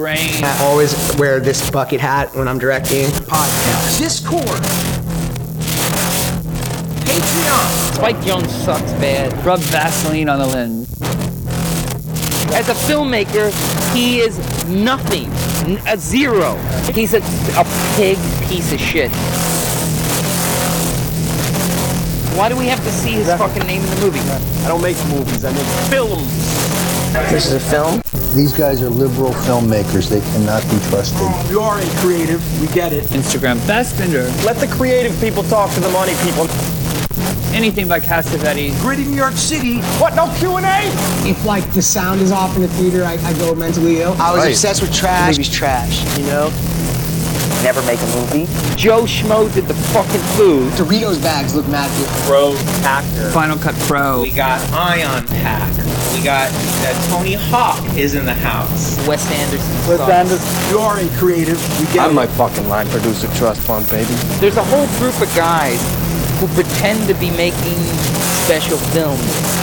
grain. I always wear this bucket hat when I'm directing. Podcast. Discord. Patreon. Spike Jonze sucks bad. Rub Vaseline on the lens. As a filmmaker, he is nothing. A zero. He's a, a pig piece of shit. Why do we have to see his fucking name in the movie? I don't make movies, I make films. This is a film. These guys are liberal filmmakers. They cannot be trusted. You are a creative, we get it. Instagram Fassbender. Let the creative people talk to the money people. Anything by Cassavetes. Gritty New York City. What, no Q&A? if like the sound is off in the theater, I, I go mentally ill. I was obsessed with trash. Movie's trash, you know? Never make a movie. Joe Schmo did the fucking food. Doritos bags look mad good. Pro Hacker. Final Cut Pro. We got Ion Pack. We got uh, Tony Hawk is in the house. Wes Anderson. sucks. You are a creative, we get I'm it. my fucking line producer trust fund, baby. There's a whole group of guys who pretend to be making special films.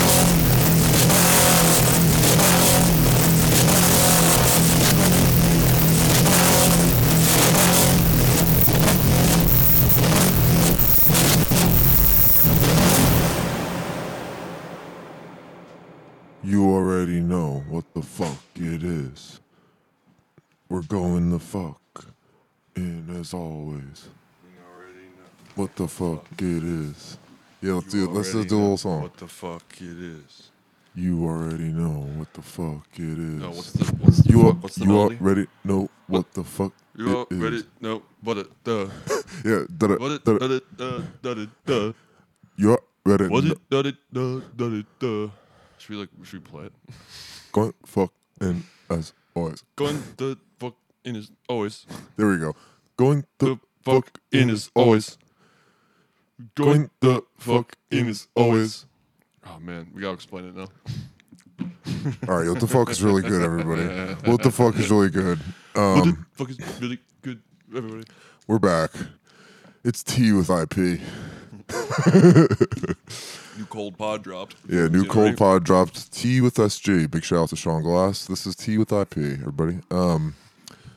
Fuck in as always. What the fuck it is. Yeah, let's do let's just do a little song. What the fuck it is? You already know what the fuck it is. No, what's the what's the you fuck, what's the you melody? already know what the fuck You it is. already know what it uh Yeah, da what it da da it uh da it uh You already what know. it da it da da it uh should we like should we play it? Going fuck in as always. Going the fuck in his always There we go. Going the the fuck in his always going the fuck in his always. Oh man, we gotta explain it now. All right, what the fuck is really good, everybody. What the fuck is really good. What the Um, fuck is really good, everybody? we're back. It's T with IP. New cold pod dropped. Yeah, new Get cold pod dropped. T with SG. Big shout out to Sean Glass. This is T with IP, everybody. Um,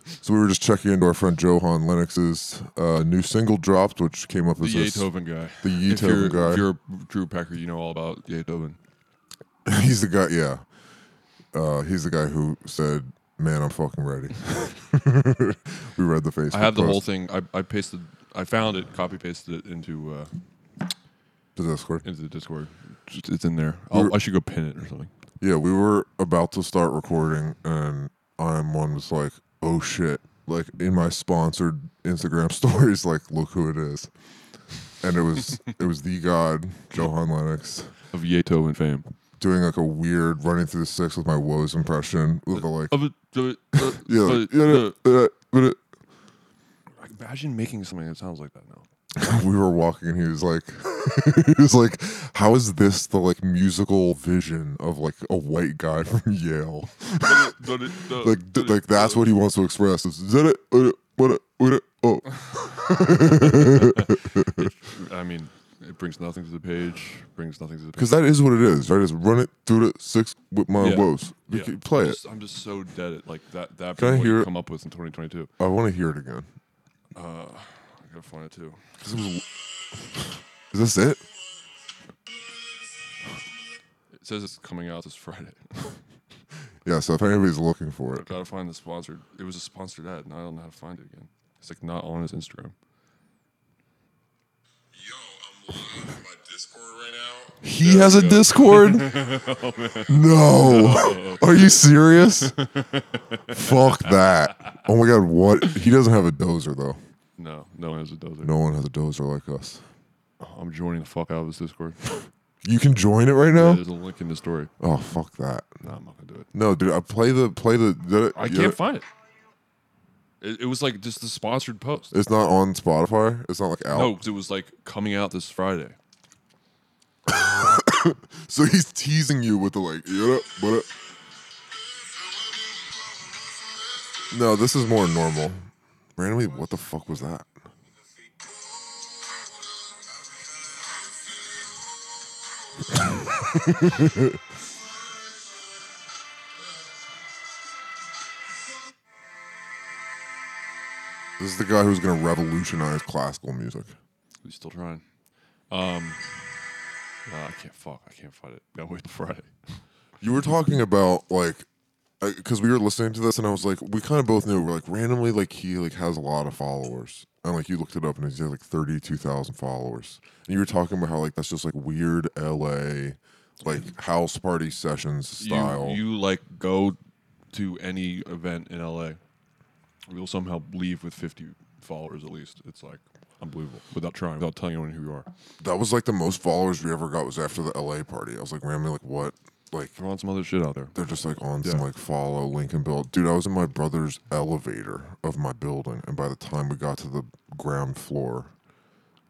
so we were just checking into our friend Johan Lenox's uh, new single dropped, which came up The as a s- Beethoven guy. the Beethoven guy. If you're a true Packer, you know all about Beethoven. He's the guy. Yeah, uh, he's the guy who said, "Man, I'm fucking ready." we read the Facebook. I had the post whole thing. I, I pasted. I found it. Copy pasted it into uh, to Discord. into the Discord. It's, it's in there. I'll, We're- I should go pin it or something. Yeah, we were about to start recording, and I'm one was like, "Oh shit!" Like in my sponsored Instagram stories, like, "Look who it is," and it was it was the god Johan Lenox Of Beethoven fame. doing like a weird running through the six with my woes impression with a like, Of it, of it, yeah, but, like, yeah, yeah, Imagine making something that sounds like that now. we were walking and he was like he was like how is this the like musical vision of like a white guy from yale like th- like that's what he wants to express is "Zit it, uh, what what it, oh I mean, it brings nothing to the page. Brings nothing to the page. because that is what it is right is run it through the six with my Yeah. woes Yeah. play I'm it I'm just so dead at like that. That Can I hear you it? come up with in 2022. i want to hear it again I gotta find it too. 'Cause it was- is this it It says it's coming out this Friday. yeah so if anybody's looking for I it gotta find the sponsored. It was a sponsored ad, and I don't know how to find it again. It's like not on his Instagram. Yo, I'm live on my Discord right now. He has a Discord? Oh, no. Are you serious? Fuck that. Oh my god, what? He doesn't have a dozer though. No, no one has a dozer. No one has a dozer like us. I'm joining the fuck out of this Discord. You can join it right Yeah, now? there's a link in the story. Oh fuck that. No, I'm not gonna do it. No, dude, I play the play the, the I can't find it. it. It was like just the sponsored post. It's not on Spotify. It's not like out. No, 'cause it was like coming out this Friday. So he's teasing you with the like, yeah, but. No, this is more normal. Randomly, what the fuck was that? This is the guy who's gonna revolutionize classical music. He's still trying. Um, uh, I can't fuck. I can't fight it. Gotta wait till Friday. You were talking about like, because we were listening to this, and I was like, we kind of both knew. We're like randomly, like he like has a lot of followers, and like you looked it up, and he's like thirty two thousand followers. And you were talking about how like that's just like weird L.A. like house party sessions style. You, you like go to any event in LA, you'll somehow leave with 50 followers at least. It's like unbelievable without trying, without telling anyone who you are. that was like the most followers we ever got was after the L.A. party. I was like randomly like, what? Like on some other shit out there. they're just like on some Yeah. like follow Lincoln build. Dude, I was in my brother's elevator of my building, and by the time we got to the ground floor,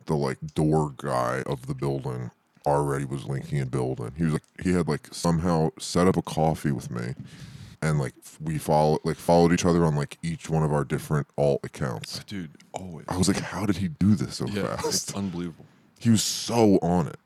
the like door guy of the building already was linking in building. He was like he had like somehow set up a coffee with me, and like we follow like followed each other on like each one of our different alt accounts. Dude, always. I was like, how did he do this so yeah, fast? it's unbelievable. he was so on it.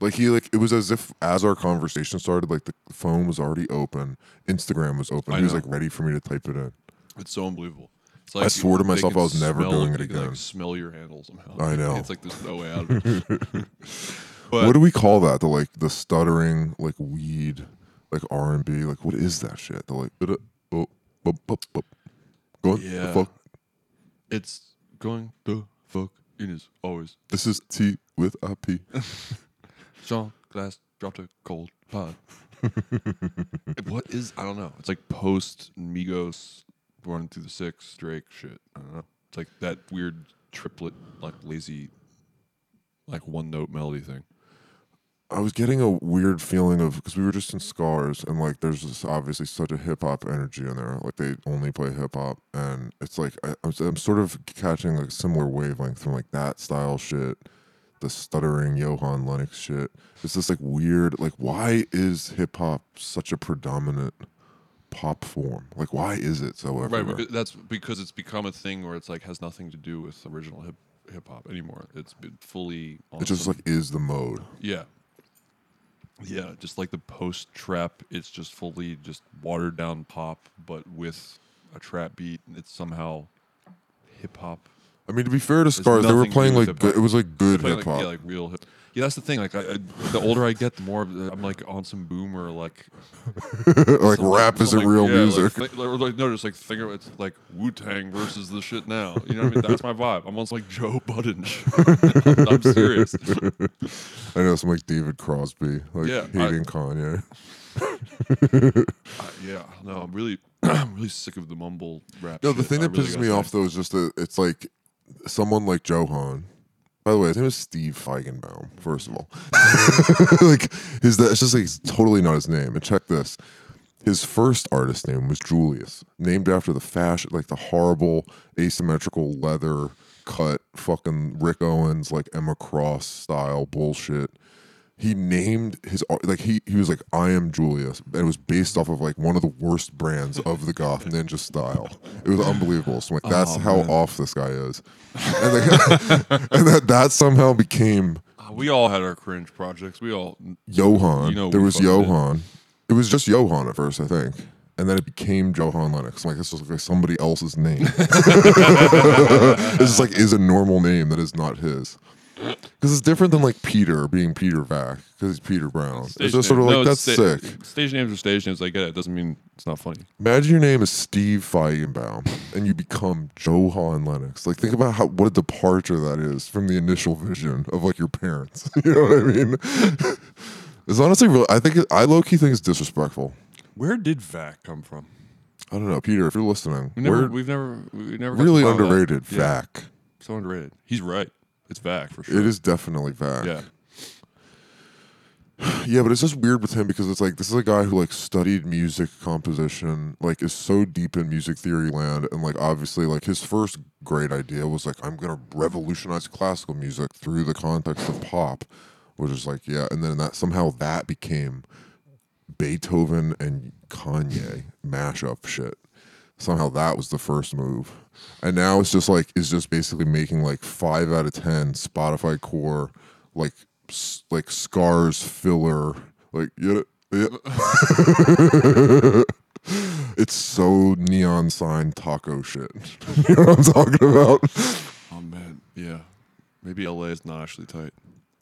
Like he like it was as if as our conversation started, like the phone was already open, Instagram was open. I he was know. like ready for me to type it in. It's so unbelievable. It's I swore to myself I was never smell- doing it they can, again. Like, smell your handle somehow. I know. It's like there's no way out of it. but what do we call that? The like the stuttering like weed, like R and B. Like what is that shit? The like uh, oh, bup, bup, bup. going the fuck. it's going the fuck in is always This is T with a Sean Glass dropped a cold pod. what is I don't know. It's like post Migos running through the six Drake shit. I don't know. It's like that weird triplet like lazy like one note melody thing. I was getting a weird feeling of because we were just in Scarr's and like there's this obviously such a hip hop energy in there. Like they only play hip hop and it's like I, I'm, I'm sort of catching like similar wavelength from like that style shit, the stuttering Johan Lenox shit. It's this like weird like why is hip hop such a predominant pop form? Like why is it so everywhere? Right, because that's because it's become a thing where it's like has nothing to do with original hip hip hop anymore. It's been fully on It just like is the mode. Yeah. Yeah, just like the post trap, it's just fully just watered down pop, but with a trap beat. and It's somehow hip hop. I mean, to be fair to Scarr's, they were nothing to playing with like hip-hop. good, it was like good Playing, hip like, hop. yeah, like real hip. Yeah, that's the thing. Like, I, I, the older I get, the more I'm like on some boomer like. like some, rap some, isn't like, real yeah, music. Like, thi- or, like, no, just like think of it's like Wu Tang versus the shit now. You know what I mean? That's my vibe. I'm almost like Joe Budden. I'm, I'm serious. I know some like David Crosby, like Yeah, I- hating Kanye. Yeah, no, I'm really, I'm really sick of the mumble rap. No, the shit. thing I that really pisses gotta me say. off though is just that it's like someone like Johan. By the way, his name is Steve Feigenbaum. First of all, like his that it's just like totally not his name. And check this: his first artist name was Julius, named after the fashion, like the horrible asymmetrical leather cut, fucking Rick Owens, like Emma Cross style bullshit. He named his art like he he was like I am Julius, and it was based off of like one of the worst brands of the goth ninja style. It was unbelievable. So like, that's Oh, how man. off this guy is, and, like, and that that somehow became Uh, we all had our cringe projects. We all. Johan. You know there we was fucking did. Johan. It was just Johan at first, I think. And then it became Johan Lenox. I'm like, this is like somebody else's name. this is like is a normal name that is not his. Because it's different than like Peter being Peter Vack because he's Peter Brown. Stage it's just sort of like no, that's sta- sick. Stage names are stage names. I get it. It doesn't mean it's not funny. Imagine your name is Steve Feigenbaum and you become Johan Lenox. Like think about how what a departure that is from the initial vision of like your parents. you know what I mean? it's honestly real. I think it, I low key think it's disrespectful. Where did Vack come from? I don't know, Peter. If you're listening, We never, we're we've never, we never really follow that. underrated. Yeah, Vack. so underrated. He's right. It's Vack for sure. It is definitely Vack. Yeah. Yeah, but it's just weird with him because it's like this is a guy who like studied music composition, like is so deep in music theory land, and like obviously like his first great idea was like I'm gonna revolutionize classical music through the context of pop, which is like yeah, and then that somehow that became Beethoven and Kanye mashup shit. Somehow that was the first move, and now it's just like it's just basically making like five out of ten Spotify core like like Scarr's filler like yeah yeah it's so neon sign taco shit. you know what I'm talking about? Oh man, yeah. Maybe LA is not actually tight.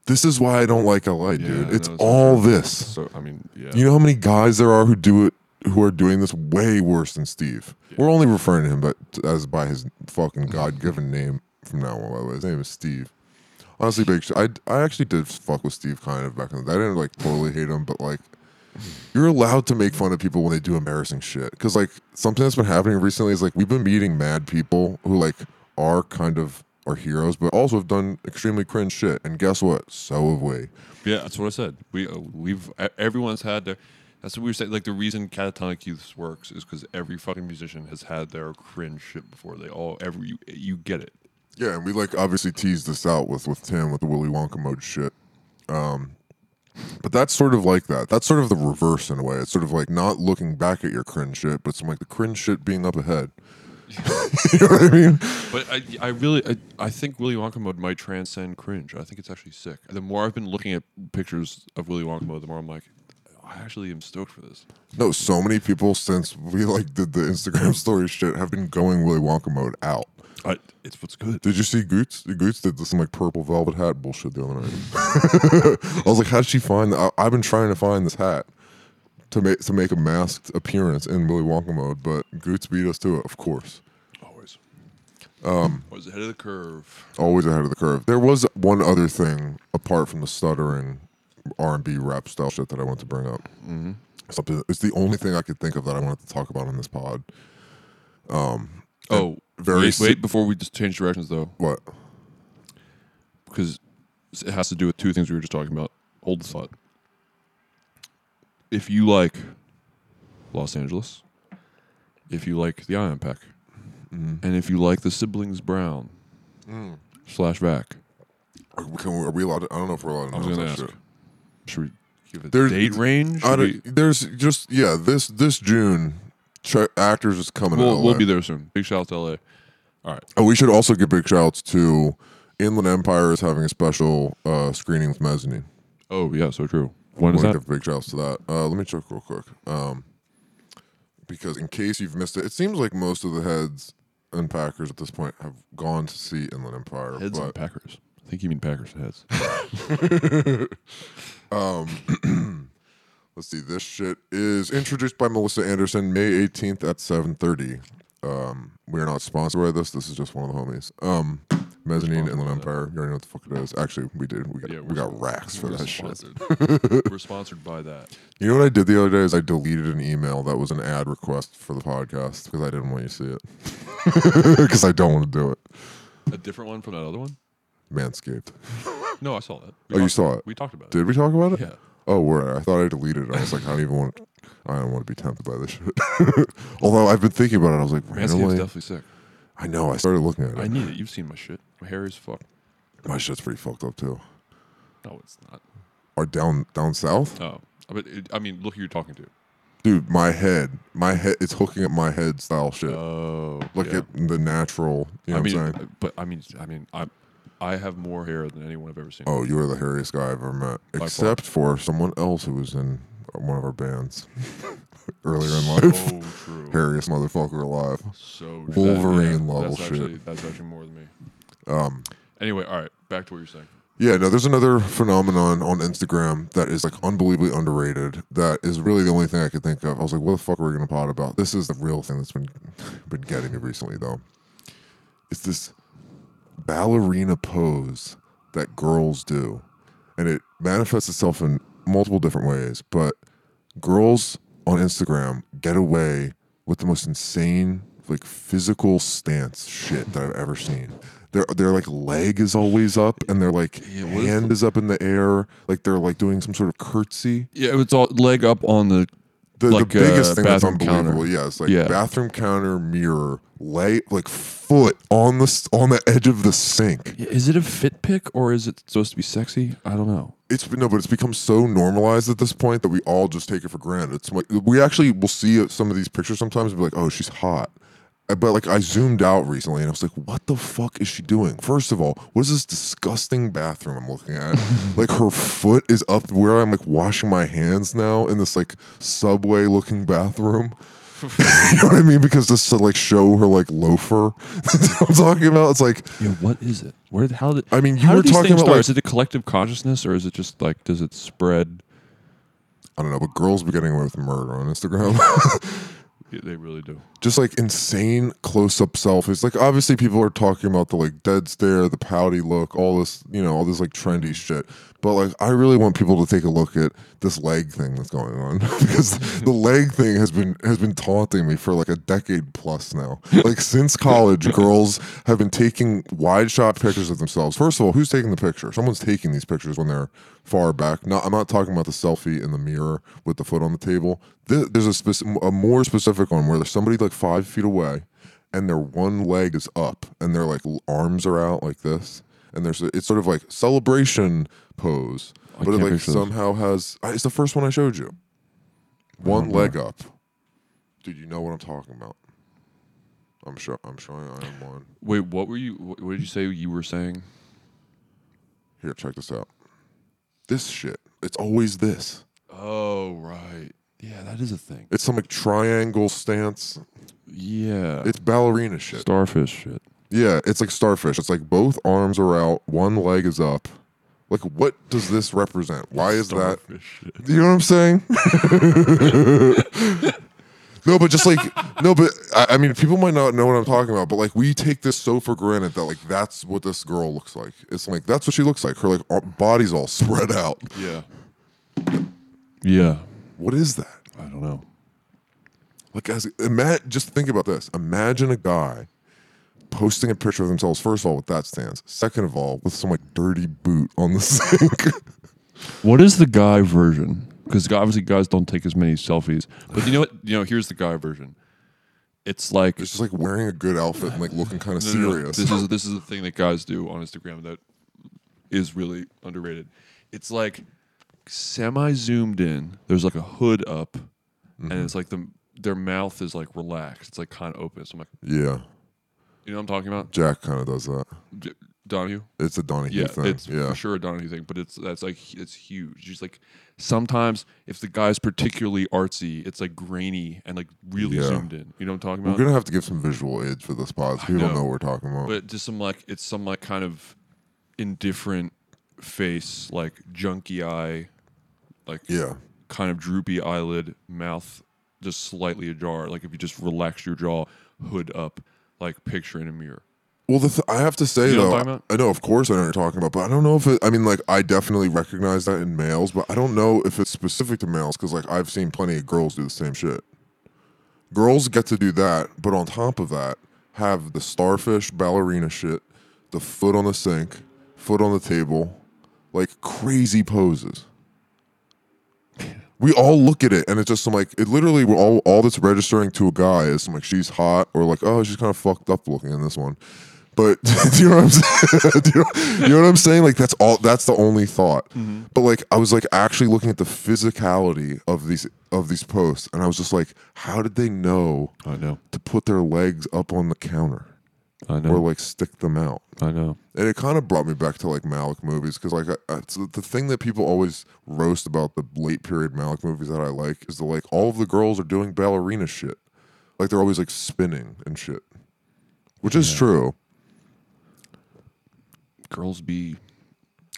This is why I don't like LA, Yeah, dude. no, It's it's all this. So I mean, yeah. You know how many guys there are who do it, who are doing this way worse than Steve. We're only referring to him, but as by his fucking god-given name from now on. By the way, his name is Steve. Honestly, big. I I actually did fuck with Steve kind of back in the day. I didn't like totally hate him, but like. You're allowed to make fun of people when they do embarrassing shit. Because like something that's been happening recently is like we've been meeting mad people who like are kind of our heroes, but also have done extremely cringe shit. And guess what? So have we. Yeah, that's what I said. We uh, we've everyone's had their. That's what we were saying. Like the reason Catatonic Youths works is because every fucking musician has had their cringe shit before. They all every you, you get it. Yeah, and we like obviously teased this out with with Tim with the Willy Wonka mode shit. Um, but that's sort of like that. That's sort of the reverse in a way. It's sort of like not looking back at your cringe shit, but some like the cringe shit being up ahead. you know what I mean? But I, I really, I, I think Willy Wonka mode might transcend cringe. I think it's actually sick. The more I've been looking at pictures of Willy Wonka mode, the more I'm like, I actually am stoked for this. No, so many people since we like did the Instagram story shit have been going Willy Wonka mode out. I, it's what's good. Did you see Goots? Goots did some like purple velvet hat bullshit the other night. I was like, how did she find that? I, I've been trying to find this hat to make to make a masked appearance in Willy Wonka mode, but Goots beat us to it, of course. Always. Um, was ahead of the curve. Always ahead of the curve. There was one other thing apart from the stuttering R and B rap style shit that I want to bring up. Mm-hmm. Something. It's the only thing I could think of that I wanted to talk about on this pod. Um, oh, very wait, si- wait before we just change directions though, What? because it has to do with two things we were just talking about. Hold the thought. If you like Los Angeles, if you like the Ion Pack, mm-hmm. and if you like the siblings Brown mm. slash Vack, Are we, can we, allowed? To, I don't know if we're allowed to I was announce going that ask. shit. Should we give a There's- date range? Should we- there's just yeah this this June, ch- actors is coming. we'll, we'll be there soon. Big shout out to LA. All right. Oh, we should also give big shouts to Inland Empire is having a special uh, screening with Mezzanine. Oh yeah, so true. When is Wanna that? Give big shouts to that. Uh, let me check real quick. Um, because in case you've missed it, it seems like most of the heads and Packers at this point have gone to see Inland Empire. Heads but and Packers. I think you mean Packers heads. Let's see. This shit is introduced by Melissa Anderson, May 18th at 7:30. Um, we are not sponsored by this. This is just one of the homies. Um, Mezzanine Inland Empire. You already know what the fuck it is. Actually, we did. We got Yeah, we we're- got racks for that shit. sponsored. We're sponsored by that. You know what I did the other day is I deleted an email that was an ad request for the podcast because I didn't want you to see it. Because I don't want to do it. A different one from that other one? Manscaped. No, I saw that. Oh, you talked- saw it? We talked about it. Did we talk about it? Yeah. Oh, word. I thought I deleted it. I was like, I don't even want. I don't want to be tempted by this shit. Although I've been thinking about it, I was like, Manscaped's randomly. definitely sick. I know. I started looking at it. I need it. You've seen my shit. My hair is fucked. My shit's pretty fucked up too. No, it's not. Or down down south, Oh, but it, I mean, look who you're talking to. dude. My head, my head. It's hooking up my head style shit. Oh, Look yeah. at the natural. You know I mean, what I'm saying? but I mean, I mean, I, I have more hair than anyone I've ever seen. Oh, you are the hairiest guy I've ever met, far. except for someone else who was in one of our bands earlier in life. so true. Hairiest motherfucker alive. So Wolverine that, yeah, level that's shit. Actually, that's actually more than me. Um. Anyway, all right. Back to what you're saying. Yeah, no, there's another phenomenon on Instagram that is like unbelievably underrated. That is really the only thing I could think of. I was like, what the fuck are we gonna pot about? This is the real thing that's been been getting me recently though. It's this ballerina pose that girls do. And it manifests itself in multiple different ways, but girls on Instagram get away with the most insane like physical stance shit that I've ever seen. Their their like leg is always up and their like Yeah, what is hand is up in the air, like they're like doing some sort of curtsy. Yeah, it's all leg up on the. The, Like, the biggest uh, thing that's unbelievable, counter. yeah, it's like Yeah. bathroom counter mirror, lay like foot on the on the edge of the sink. Is it a fit pick or is it supposed to be sexy? I don't know. it's no, but it's become so normalized at this point that we all just take it for granted. It's like we actually will see some of these pictures sometimes and be like, "Oh, she's hot," but like I zoomed out recently and I was like, "What the fuck is she doing?" First of all, what is this disgusting bathroom I'm looking at? like her foot is up where I'm like washing my hands now in this like subway looking bathroom. you know what I mean? Because just to like show her like loafer. I'm talking about. It's like Yeah, what is it? Where? The how did? I mean, you how were talking about like, is it a collective consciousness, or is it just like does it spread? I don't know, but girls be getting away with murder on Instagram. Yeah, they really do. just like insane close up selfies. Like obviously people are talking about the like dead stare, the pouty look, all this, you know, all this like trendy shit. But like I really want people to take a look at this leg thing that's going on because mm-hmm. the leg thing has been has been taunting me for like a decade plus now. Like since college, girls have been taking wide shot pictures of themselves. First of all, who's taking the picture? Someone's taking these pictures when they're far back. No, I'm not talking about the selfie in the mirror with the foot on the table. There- There's a, speci- a more specific one where there's somebody like five feet away and their one leg is up and their like arms are out like this and there's a, it's sort of like celebration pose I but it like somehow has it's the first one i showed you. One leg up. Dude you know what i'm talking about. I'm sure i'm showing i am one. Wait, what were you? What did you say you were saying? here check this out. This shit. It's always this. Oh right, yeah, that is a thing. it's some like triangle stance Yeah, it's ballerina shit starfish shit. Yeah, it's like starfish. It's like both arms are out, one leg is up. Like, what does this represent? Why is that? Shit. Do you know what I'm saying? no, but just like no, but I, I mean, people might not know what I'm talking about. But like, we take this so for granted that like that's what this girl looks like. It's like that's what she looks like. Her like body's all spread out. Yeah, yeah. What is that? I don't know. Like, as ima- just think about this. Imagine a guy posting a picture of themselves. First of all, with that stance. Second of all, with some like dirty boot on the sink. What is the guy version? Because obviously guys don't take as many selfies. But you know what? You know, here's the guy version. It's like It's just like wearing a good outfit and like looking kind of No, no, no. serious. This is this is the thing that guys do on Instagram that is really underrated. It's like semi zoomed in. There's like a hood up, Mm-hmm. and it's like the their mouth is like relaxed. It's like kind of open. So I'm like, yeah, you know what I'm talking about? Jack kind of does that. D- Donahue. It's a Donahue Yeah, thing. it's yeah, for sure a Donahue thing, but it's that's like it's huge. Just like sometimes if the guy's particularly artsy, it's like grainy and like really Yeah. zoomed in. You know what I'm talking about we're about? gonna have to give some visual aids for this pod. So people know. don't know what we're talking about. but just some like it's some like kind of indifferent face, like junky eye, like yeah, kind of droopy eyelid, mouth just slightly ajar. Like if you just relax your jaw, hood up, like picture in a mirror. Well, the th- I have to say You know though, what I'm talking? I know, of course, I know what you're talking about, but I don't know if it. I mean, like, I definitely recognize that in males, but I don't know if it's specific to males because, like, I've seen plenty of girls do the same shit. Girls get to do that, but on top of that, have the starfish ballerina shit, the foot on the sink, foot on the table, like crazy poses. We all look at it, and it's just some like it. Literally, we're all all that's registering to a guy is some like she's hot or like oh she's kind of fucked up looking in this one. But do you know what I'm saying? you, know, you know what I'm saying? Like that's all. That's the only thought. Mm-hmm. But like I was like actually looking at the physicality of these of these posts, and I was just like, how did they know I know, to put their legs up on the counter I or like stick them out? I know. And it kind of brought me back to like Malick movies because like I, I, the thing that people always roast about the late period Malick movies that I like is the like all of the girls are doing ballerina shit, like they're always like spinning and shit, which is true. Girls be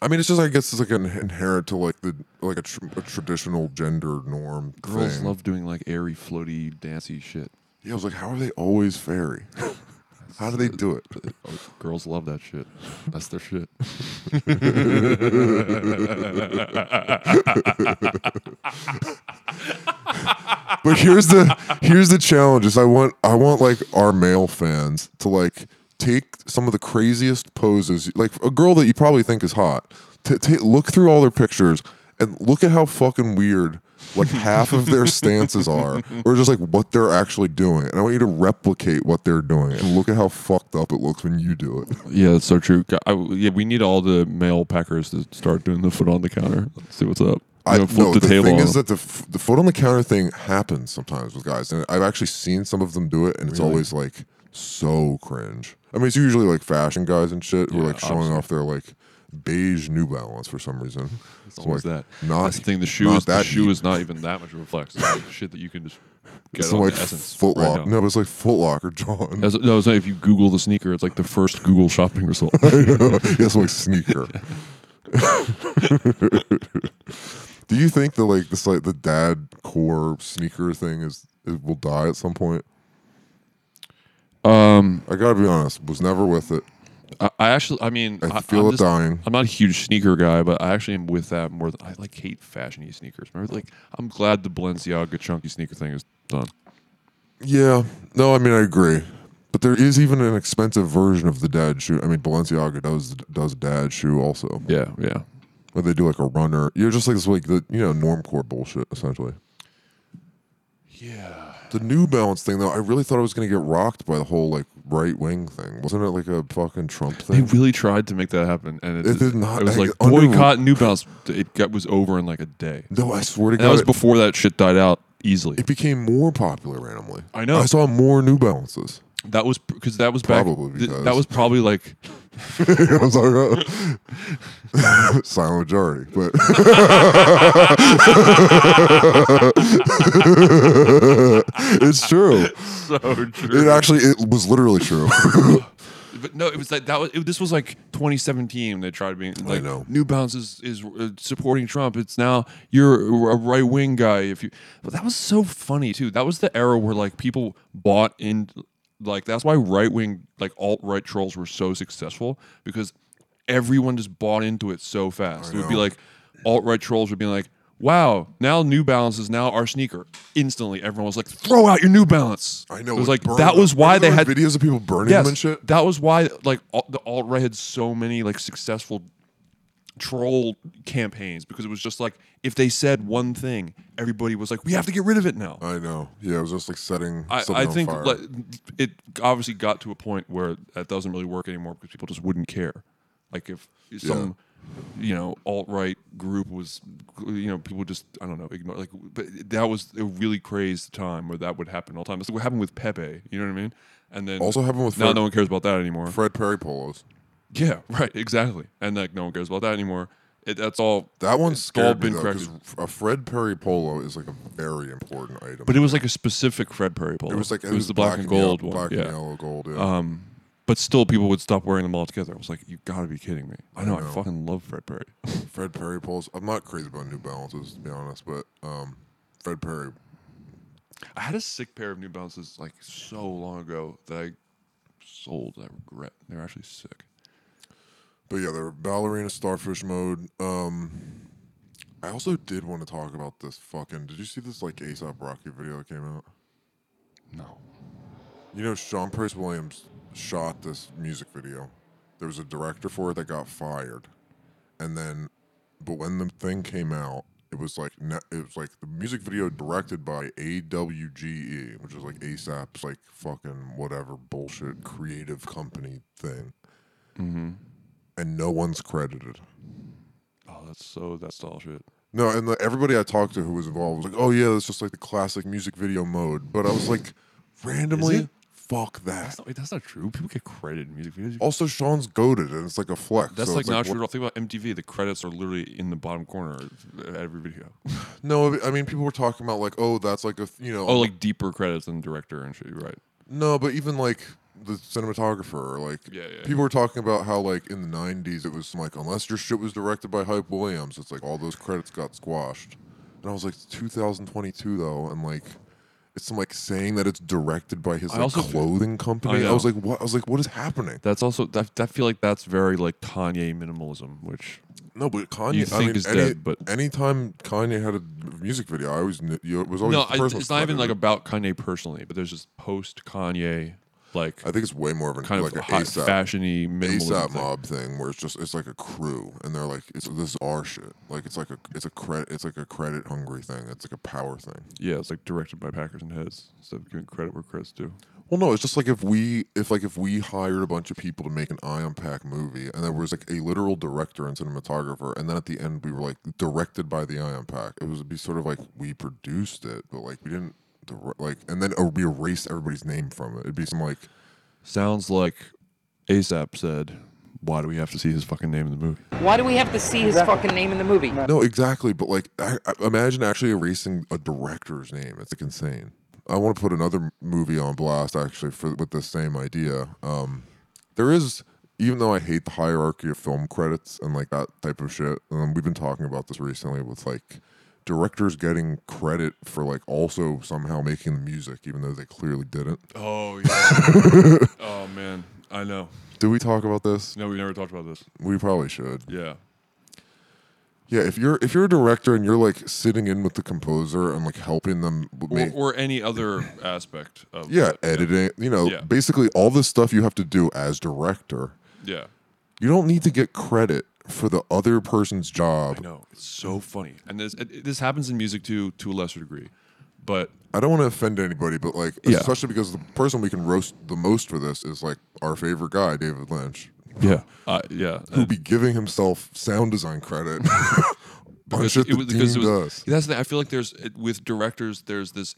I mean, it's just I guess it's like an inherent to like the like a, tr- a traditional gender norm. girls thing. love doing like airy, floaty, dancey shit. Yeah, I was like, how are they always fairy? how do they do it? Oh, Girls love that shit. That's their shit. but here's the here's the challenge is I want I want like our male fans to like take some of the craziest poses like a girl that you probably think is hot to ta look through all their pictures and look at how fucking weird like half of their stances are or just like what they're actually doing and I want you to replicate what they're doing and look at how fucked up it looks when you do it Yeah, that's so true. I, yeah, we need all the male packers to start doing the foot on the counter. Let's see what's up. I know, flip no, the, the, table. thing is that the f- the foot on the counter thing happens sometimes with guys, and I've actually seen some of them do it, and it's Really? always like so cringe. I mean, it's usually like fashion guys and shit who are Yeah, like showing obviously. off their like beige New Balance for some reason. It's always like, that. Not That's the thing. The shoe is the that shoe deep. is not even that much of a flex. It's like shit that you can just get It's on like SSENSE. Foot right Locker. no, but it's like Foot Locker, John. As, no, it's like if you Google the sneaker, it's like the first Google shopping result. yes, like sneaker. Do you think the like this like the dad core sneaker thing is, it will die at some point? um, I gotta be honest, was never with it. I, I actually, I mean, I feel I'm it dying. I'm not a huge sneaker guy, but I actually am with that more. Than, I like hate fashiony sneakers. Remember, like I'm glad the Balenciaga chunky sneaker thing is done. Yeah, no, I mean I agree, but there is even an expensive version of the dad shoe. I mean Balenciaga does does dad shoe also, Yeah, yeah. where they do like a runner. You're just like this like the you know normcore bullshit essentially. Yeah. The New Balance thing though, I really thought I was gonna get rocked by the whole like right wing thing. Wasn't it like a fucking Trump thing? They really tried to make that happen, and it, It did not- It was like, like under- boycott New Balance. It got, was over in like a day. no, I swear to And God, that was it- before that shit died out easily. it became more popular randomly. I know. I saw more New Balances. That was because that was back. Probably th- because- that was probably like I'm sorry. Silent majority, but it's true. so true. It actually it was literally true. But no, it was like that was it, this was like 2017. They tried being like know. New Balance is, is uh, supporting Trump. It's now you're a right wing guy. If you, but that was so funny too. That was the era where like people bought in. Like that's why right wing like alt right trolls were so successful because everyone just bought into it so fast. It would be like alt right trolls would be like. Wow! Now New Balance is now our sneaker. Instantly, everyone was like, "Throw out your New Balance!" I know. It was like burned that was why they had videos of people burning them and shit. that was why like all, the alt right had so many like successful troll campaigns because it was just like if they said one thing, everybody was like, "We have to get rid of it now." I know. Yeah, it was just like setting I, I think like, it obviously got to a point where that doesn't really work anymore because people just wouldn't care. Like if some you know alt right group was you know people just I don't know ignore like but that was a really crazed time where that would happen all the time. That's what happened with Pepe. You know what I mean? And then Also happened with now Fred- no one cares about that anymore. Fred Perry polos. Yeah, right, exactly. And like no one cares about that anymore. It, that's all. That one it's all scared me been though, corrected. 'cause a Fred Perry polo is like a very important item. But it was like a specific Fred Perry polo. it was like it was the black, and gold yellow, one. black yeah. and yellow gold. Yeah. Um, but still, people would stop wearing them all together. I was like, you gotta be kidding me. I know, I, know. fucking love Fred Perry. Fred Perry polos. I'm not crazy about New Balances to be honest, but um, Fred Perry. I had a sick pair of New Balances like so long ago that I sold. I regret. They're actually sick. But yeah, they're ballerina starfish mode. Um, I also did want to talk about this fucking. Did you see this like ASAP Rocky video that came out? No. You know, Sean Price Williams shot this music video. There was a director for it that got fired, and then, but when the thing came out, it was like it was like the music video directed by AWGE, E, which is like ASAP's like fucking whatever bullshit creative company thing, Mm-hmm. And no one's credited. Oh, that's so that's all shit. No, and the, everybody I talked to who was involved was like, "Oh yeah, that's just like the classic music video mode." But I was like, randomly, fuck that. That's not, wait, that's not true. People get credited in music videos. Also, Sean's goaded, and it's like a flex. That's so like it's not what- true at all. Think about MTV. The credits are literally in the bottom corner of uh, every video. No, I mean people were talking about like, oh, that's like a you know, Oh, like deeper credits than director and shit. You're right. no, but even like the cinematographer, like Yeah, yeah, people were talking about how like in the '90s it was like unless your shit was directed by Hype Williams, it's like all those credits got squashed. And I was like, 2022 though, and like. It's like saying that it's directed by his I like, also- clothing company. I, know. was like, what? I was like, what is happening? That's also that. I feel like that's very like Kanye minimalism, which No, but Kanye. You I think mean, is any, dead, but- anytime Kanye had a music video, I always knew it was always no, I, it's not even like about Kanye personally, but there's just post Kanye like I think it's way more of an kind like of a hot ASAP, fashiony minimalism ASAP thing. mob thing where it's just it's like a crew and they're like it's this is our shit. Like it's like a it's a credit it's like a credit hungry thing. It's like a power thing. Yeah, it's like directed by Packers and Heads instead of giving credit where credit's due. Well, no, it's just like if we if like if we hired a bunch of people to make an Ion Pack movie and there was like a literal director and cinematographer and then at the end we were like directed by the Ion Pack. It was be sort of like we produced it, but like we didn't dir- like and then or we erased everybody's name from it. It'd be some like Sounds like ASAP said, why do we have to see his fucking name in the movie? Why do we have to see his fucking name in the movie? No, exactly. But like, I, I- imagine actually erasing a director's name. It's like insane. I want to put another movie on blast actually for with the same idea. Um, there is, even though I hate the hierarchy of film credits and like that type of shit. Um, we've been talking about this recently with like directors getting credit for like also somehow making the music, even though they clearly didn't. Oh yeah. oh man, I know. Did we talk about this? No, we never talked about this. We probably should. Yeah. Yeah, if you're if you're a director and you're like sitting in with the composer and like helping them Or, make or any other aspect of yeah, it. editing, you know, Yeah. basically all this stuff you have to do as director. Yeah. You don't need to get credit for the other person's job. I know. It's so funny. And this it, this happens in music too to a lesser degree. But I don't want to offend anybody, but like Yeah. especially because the person we can roast the most for this is like our favorite guy, David Lynch, yeah. Uh, yeah. who be giving himself sound design credit. on because shit it the was, team because it was, does. that's the thing. I feel like there's it, with directors there's this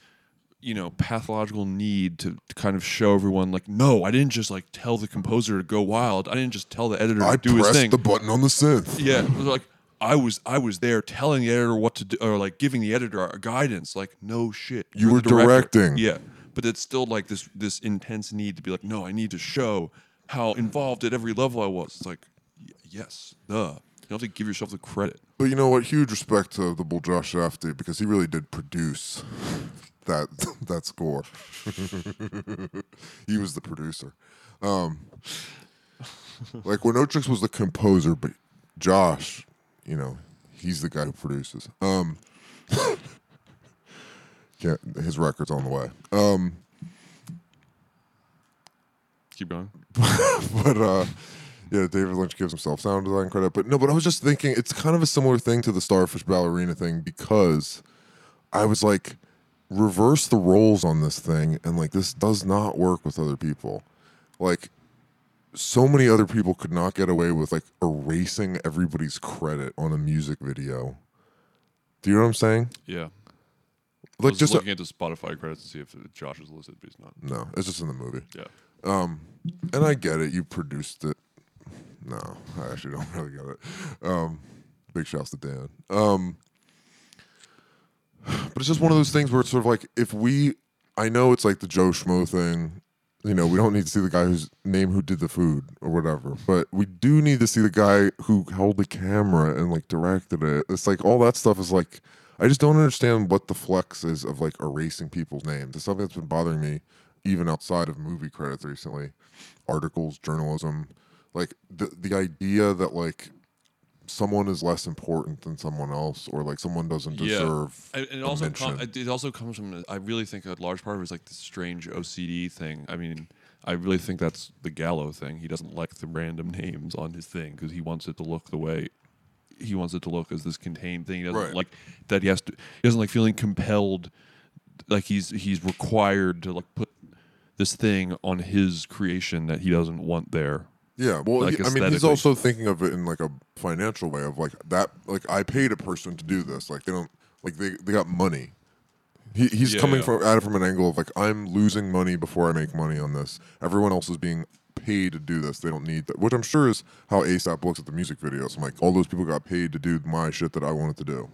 you know pathological need to, to kind of show everyone like no I didn't just like tell the composer to go wild I didn't just tell the editor I to do his pressed thing the button on the synth. yeah like I was I was there telling the editor what to do or like giving the editor a guidance like no shit You were directing. yeah but it's still like this this intense need to be like no I need to show how involved at every level I was it's like yes duh you don't have to give yourself the credit But you know what? Huge respect to the bull Josh Safdie because he really did produce that that score. he was the producer. Um, like Oneohtrix was the composer, but Josh, you know, he's the guy who produces. Um, yeah, his record's on the way. Um, keep going but uh yeah, David Lynch gives himself sound design credit. But no, but I was just thinking it's kind of a similar thing to the Starfish Ballerina thing because I was like, reverse the roles on this thing, and like this does not work with other people. Like so many other people could not get away with like erasing everybody's credit on a music video. Do you know what I'm saying? yeah Like just a- looking at the Spotify credits to see if Josh is listed, but he's not. no, it's just in the movie. Yeah. Um, and I get it. You produced it. No, I actually don't really get it. Um, big shouts to Dan. Um, but it's just one of those things where it's sort of like if we, I know it's like the Joe Schmo thing. You know, we don't need to see the guy whose name who did the food or whatever, but we do need to see the guy who held the camera and like directed it. It's like all that stuff is like, I just don't understand what the flex is of like erasing people's names. It's something that's been bothering me even outside of movie credits recently, articles, journalism, like the the idea that like someone is less important than someone else, or like someone doesn't deserve. And and it also com- it also comes from I really think a large part of it is like this strange OCD thing. I mean, I really think that's the Gallo thing. He doesn't like the random names on his thing because he wants it to look the way he wants it to look as this contained thing. He doesn't Right. like that he has to. He doesn't like feeling compelled, like he's he's required to like put this thing on his creation that he doesn't want there. Yeah, well, like, he- I mean, he's also thinking of it in like a financial way of like that. Like, I paid a person to do this. Like, they don't like they they got money. He, he's Yeah, coming yeah. from at it from an angle of like I'm losing money before I make money on this. Everyone else is being paid to do this. They don't need that, which I'm sure is how ASAP looks at the music videos. I'm like, all those people got paid to do my shit that I wanted to do.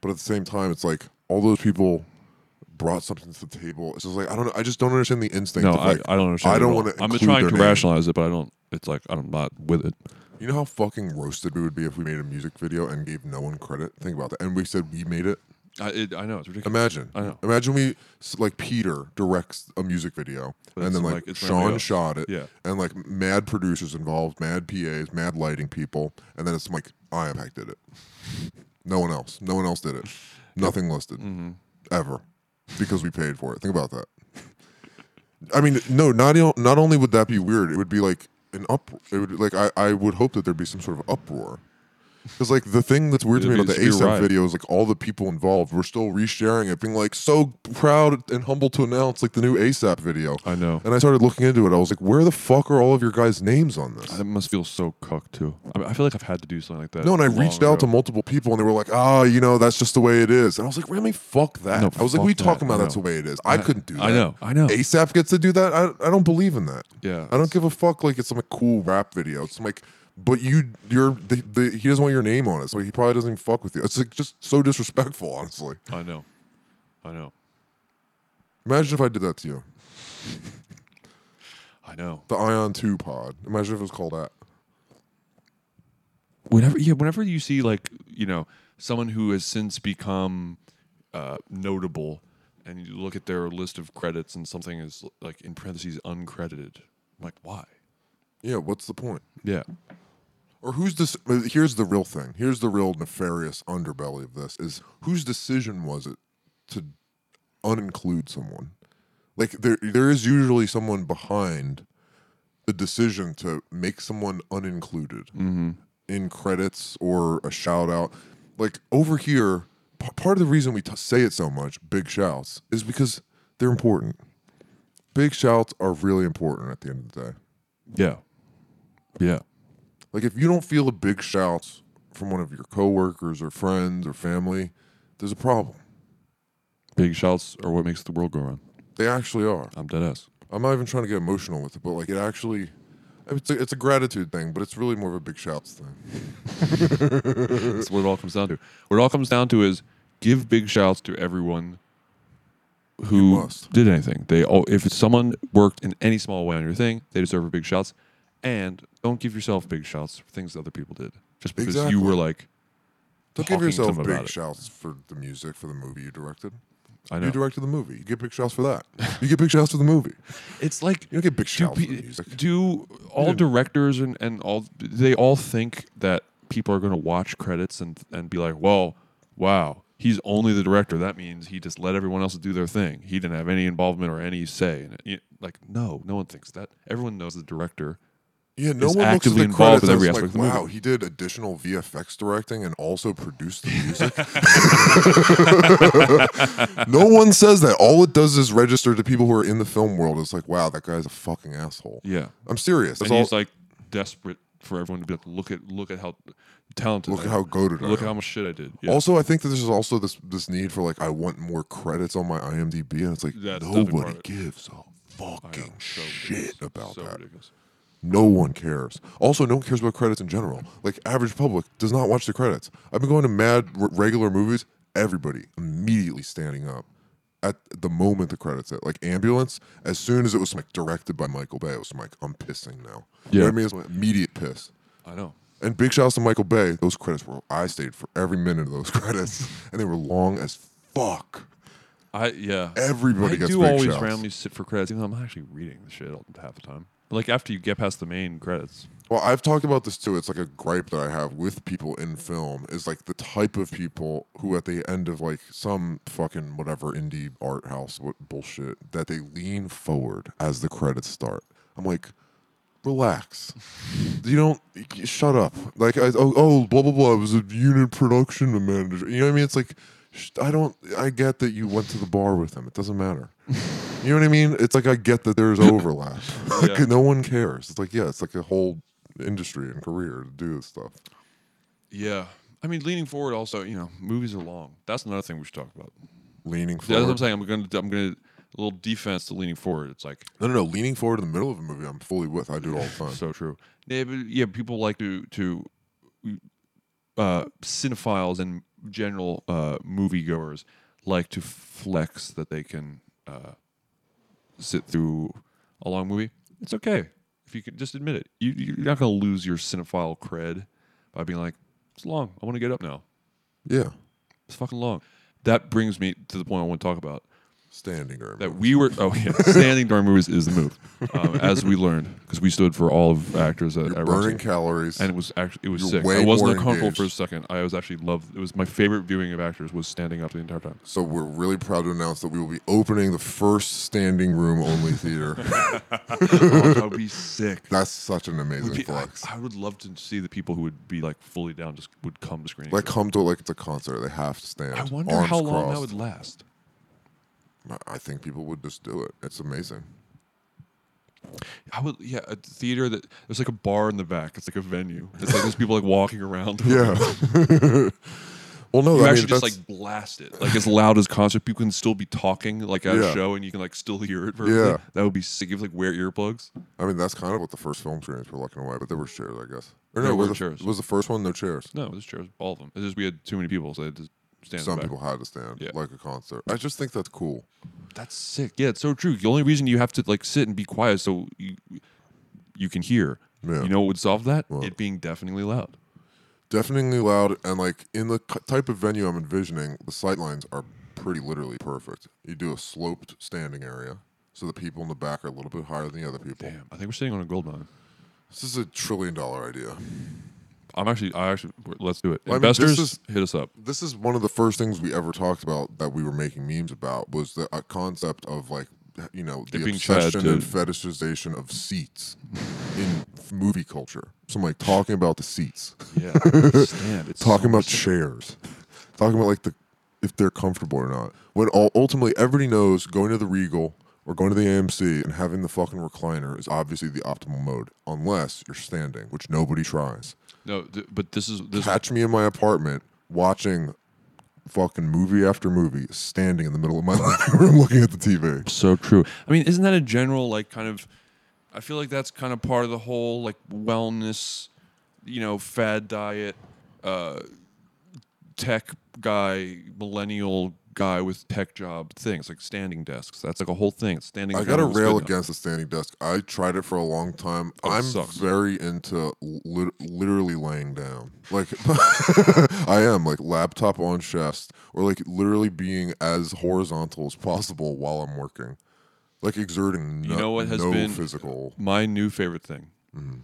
But at the same time, it's like all those people brought something to the table. It's just like I don't know. I just don't understand the instinct. No, of, I, like, I don't understand. I don't want to. I'm trying to rationalize it, but I don't. It's like I'm not with it. You know how fucking roasted we would be if we made a music video and gave no one credit? Think about that. And we said we made it. I, it, I know it's ridiculous. Imagine. I know. Imagine we like Peter directs a music video, But and then like- like, Sean shot it, Yeah. and like mad producers involved, mad PAs, mad lighting people, and then it's like I Impact did it. No one else. No one else did it. Nothing listed Mm-hmm. ever because we paid for it. Think about that. I mean, no, not not only would that be weird, it would be like an up. It would like I, I would hope that there'd be some sort of uproar Because like the thing that's weird to me about the ASAP riot. video is like all the people involved were still resharing it, being like so proud and humble to announce like the new ASAP video. I know. And I started looking into it. I was like, where the fuck are all of your guys' names on this? That must feel so cucked too. I, mean, I feel like I've had to do something like that. No, and I reached out to multiple people, and they were like, "Ah, you know, that's just the way it is." And I was like, "Really? Fuck that." No, I was like, "We talking about that's the way it is." I, I- couldn't do that. I know, I know. ASAP gets to do that. I, I don't believe in that. Yeah, I don't give a fuck. Like it's some cool rap video. It's like, but you, you're, the, the, he doesn't want your name on it, so he probably doesn't even fuck with you. It's like just so disrespectful, honestly. I know. I know. Imagine if I did that to you. I know. The Ion Two Pod. Imagine if it was called that. whenever yeah whenever you see like you know someone who has since become uh, notable and you look at their list of credits and something is like in parentheses uncredited I'm like why Yeah. What's the point? yeah Or who's this? Here's the real thing. Here's the real nefarious underbelly of this: is whose decision was it to uninclude someone? Like there, there is usually someone behind the decision to make someone unincluded mm-hmm. in credits or a shout out. Like over here, p- part of the reason we t- say it so much, big shouts, is because they're important. Big shouts are really important at the end of the day. yeah yeah Like if you don't feel a big shout from one of your coworkers or friends or family, there's a problem. big shouts are what makes the world go round They actually are. I'm dead ass I'm not even trying to get emotional with it, but like it actually, it's a, it's a gratitude thing, but it's really more of a big shouts thing. that's what it all comes down to what it all comes down to is give big shouts to everyone who did anything they all if someone worked in any small way on your thing they deserve a big shouts and don't give yourself big shouts for things that other people did just because Exactly. you were like Don't give yourself big it. shouts for the music for the movie you directed. I know You directed the movie. You get big shouts for that. You get big shouts for the movie. it's like You don't get big do, shouts for the music. do all directors and, and all they all think that people are going to watch credits and and be like well wow he's only the director that means he just let everyone else do their thing he didn't have any involvement or any say in it like no no one thinks that everyone knows the director Yeah, no one looks at actively the involved credits in every aspect like, of the wow, movie. he did additional VFX directing and also produced the music. no one says that. All it does is register to people who are in the film world. It's like, wow, that guy's a fucking asshole. yeah I'm serious. That's and all. he's like desperate for everyone to be like look at look at how talented Look I at am. how goated I look at am. how much shit I did yeah. Also, I think that there's also this this need for like I want more credits on my IMDb, and it's like That's definitely part nobody of it. gives a fucking so shit about so that. ridiculous. No one cares. Also, no one cares about credits in general. Like average public does not watch the credits. I've been going to mad r- regular movies. Everybody immediately standing up at the moment the credits hit. Like ambulance, as soon as it was like directed by Michael Bay, it was like I'm pissing now. You know Yeah. what I mean? It's like immediate piss. I know And big shouts to Michael Bay. Those credits were I stayed for every minute of those credits, and they were long as fuck. I yeah. Everybody I gets do big always shouts. randomly sit for credits, even though I'm actually reading the shit all- half the time. Like after you get past the main credits. Well, I've talked about this too. It's like a gripe that I have with people in film is like the type of people who at the end of like some fucking whatever indie art house what bullshit that they lean forward as the credits start. I'm like, relax. you don't shut up. Like I, oh, oh blah blah blah. It was a unit production manager. You know what I mean? It's like I don't. I get that you went to the bar with him. It doesn't matter. You know what I mean? It's like I get that there's overlap. like, Yeah. No one cares. It's like yeah, it's like a whole industry and career to do this stuff. Yeah. I mean, leaning forward. Also, you know, movies are long. That's another thing we should talk about. Leaning That's what. I'm saying. I'm gonna. I'm gonna. A little defense to leaning forward. It's like No, no, no. Leaning forward in the middle of a movie, I'm fully with. I do it all the time. so true. Yeah, but yeah, people like to to uh, cinephiles and general uh, moviegoers like to flex that they can uh, sit through a long movie. It's okay if you can just admit it. You, you're not going to lose your cinephile cred by being like, "It's long. I want to get up now. yeah. It's fucking long." That brings me to the point I want to talk about. Standing during that we were. Oh yeah, standing during movies is the move, um, as we learned because we stood for all of actors at, You're at burning Roxy. calories. and it was actually it was You're sick. way I wasn't more uncomfortable for a second. I was actually loved. It was my favorite viewing of actors was standing up the entire time. So we're really proud to announce that we will be opening the first standing room only theater. oh, that would be sick. That's such an amazing be- I, flex. I would love to see the people who would be like fully down just would come to screening. Like come to it like it's a concert. They have to stand. I wonder arms how long that would last. I- I think people would just do it. It's amazing. I would, yeah, a theater that there's like a bar in the back. It's like a venue. It's like there's people like walking around. Yeah. well, no, You I actually mean, just that's- like blast it, like as loud as concert. People can still be talking like at Yeah. a show, and you can like still hear it. Perfectly. Yeah. that would be sick. If like wear earplugs. I mean, that's kind of what the first film screens were looking away, but there were chairs, I guess. Or There no, were was, chairs. The, was the first one no chairs? No, there's chairs, all of them. It's just we had too many people, so they had to stand. Some back. people had to stand, Yeah. like a concert. I just think that's cool. That's sick. Yeah, it's so true. The only reason you have to like sit and be quiet so you you can hear. Yeah. You know what would solve that? What? It being deafeningly loud. Deafeningly loud, and like in the type of venue I'm envisioning, the sight lines are pretty literally perfect. You do a sloped standing area, so the people in the back are a little bit higher than the other people. Damn, I think we're sitting on a gold mine. This is a trillion dollar idea. I'm actually, I actually, let's do it. Well, I mean, this Investors, is- hit us up. This is one of the first things we ever talked about that we were making memes about was the uh, concept of like you know the being obsession to- and fetishization of seats in f- movie culture. So I'm like talking about the seats, Yeah, stand. It's talking about chairs, talking about like the if they're comfortable or not. When ul- ultimately everybody knows going to the Regal or going to the AMC and having the fucking recliner is obviously the optimal mode, unless you're standing, which nobody tries. No, th- but this is this. Catch me in my apartment watching fucking movie after movie, standing in the middle of my living room looking at the TV. so true. I mean, isn't that a general like kind of? I feel like that's kind of part of the whole like wellness, you know, fad diet, uh, tech guy, millennial guy with tech job things like standing desks. That's like a whole thing. Standing. I got to good rail against the standing desk. I tried it for a long time. Oh, I'm sucks. very into lit- literally laying down. Like I am like laptop on chest or like literally being as horizontal as possible while I'm working. Like exerting no, You know what has no been physical. my new favorite thing Mm-hmm.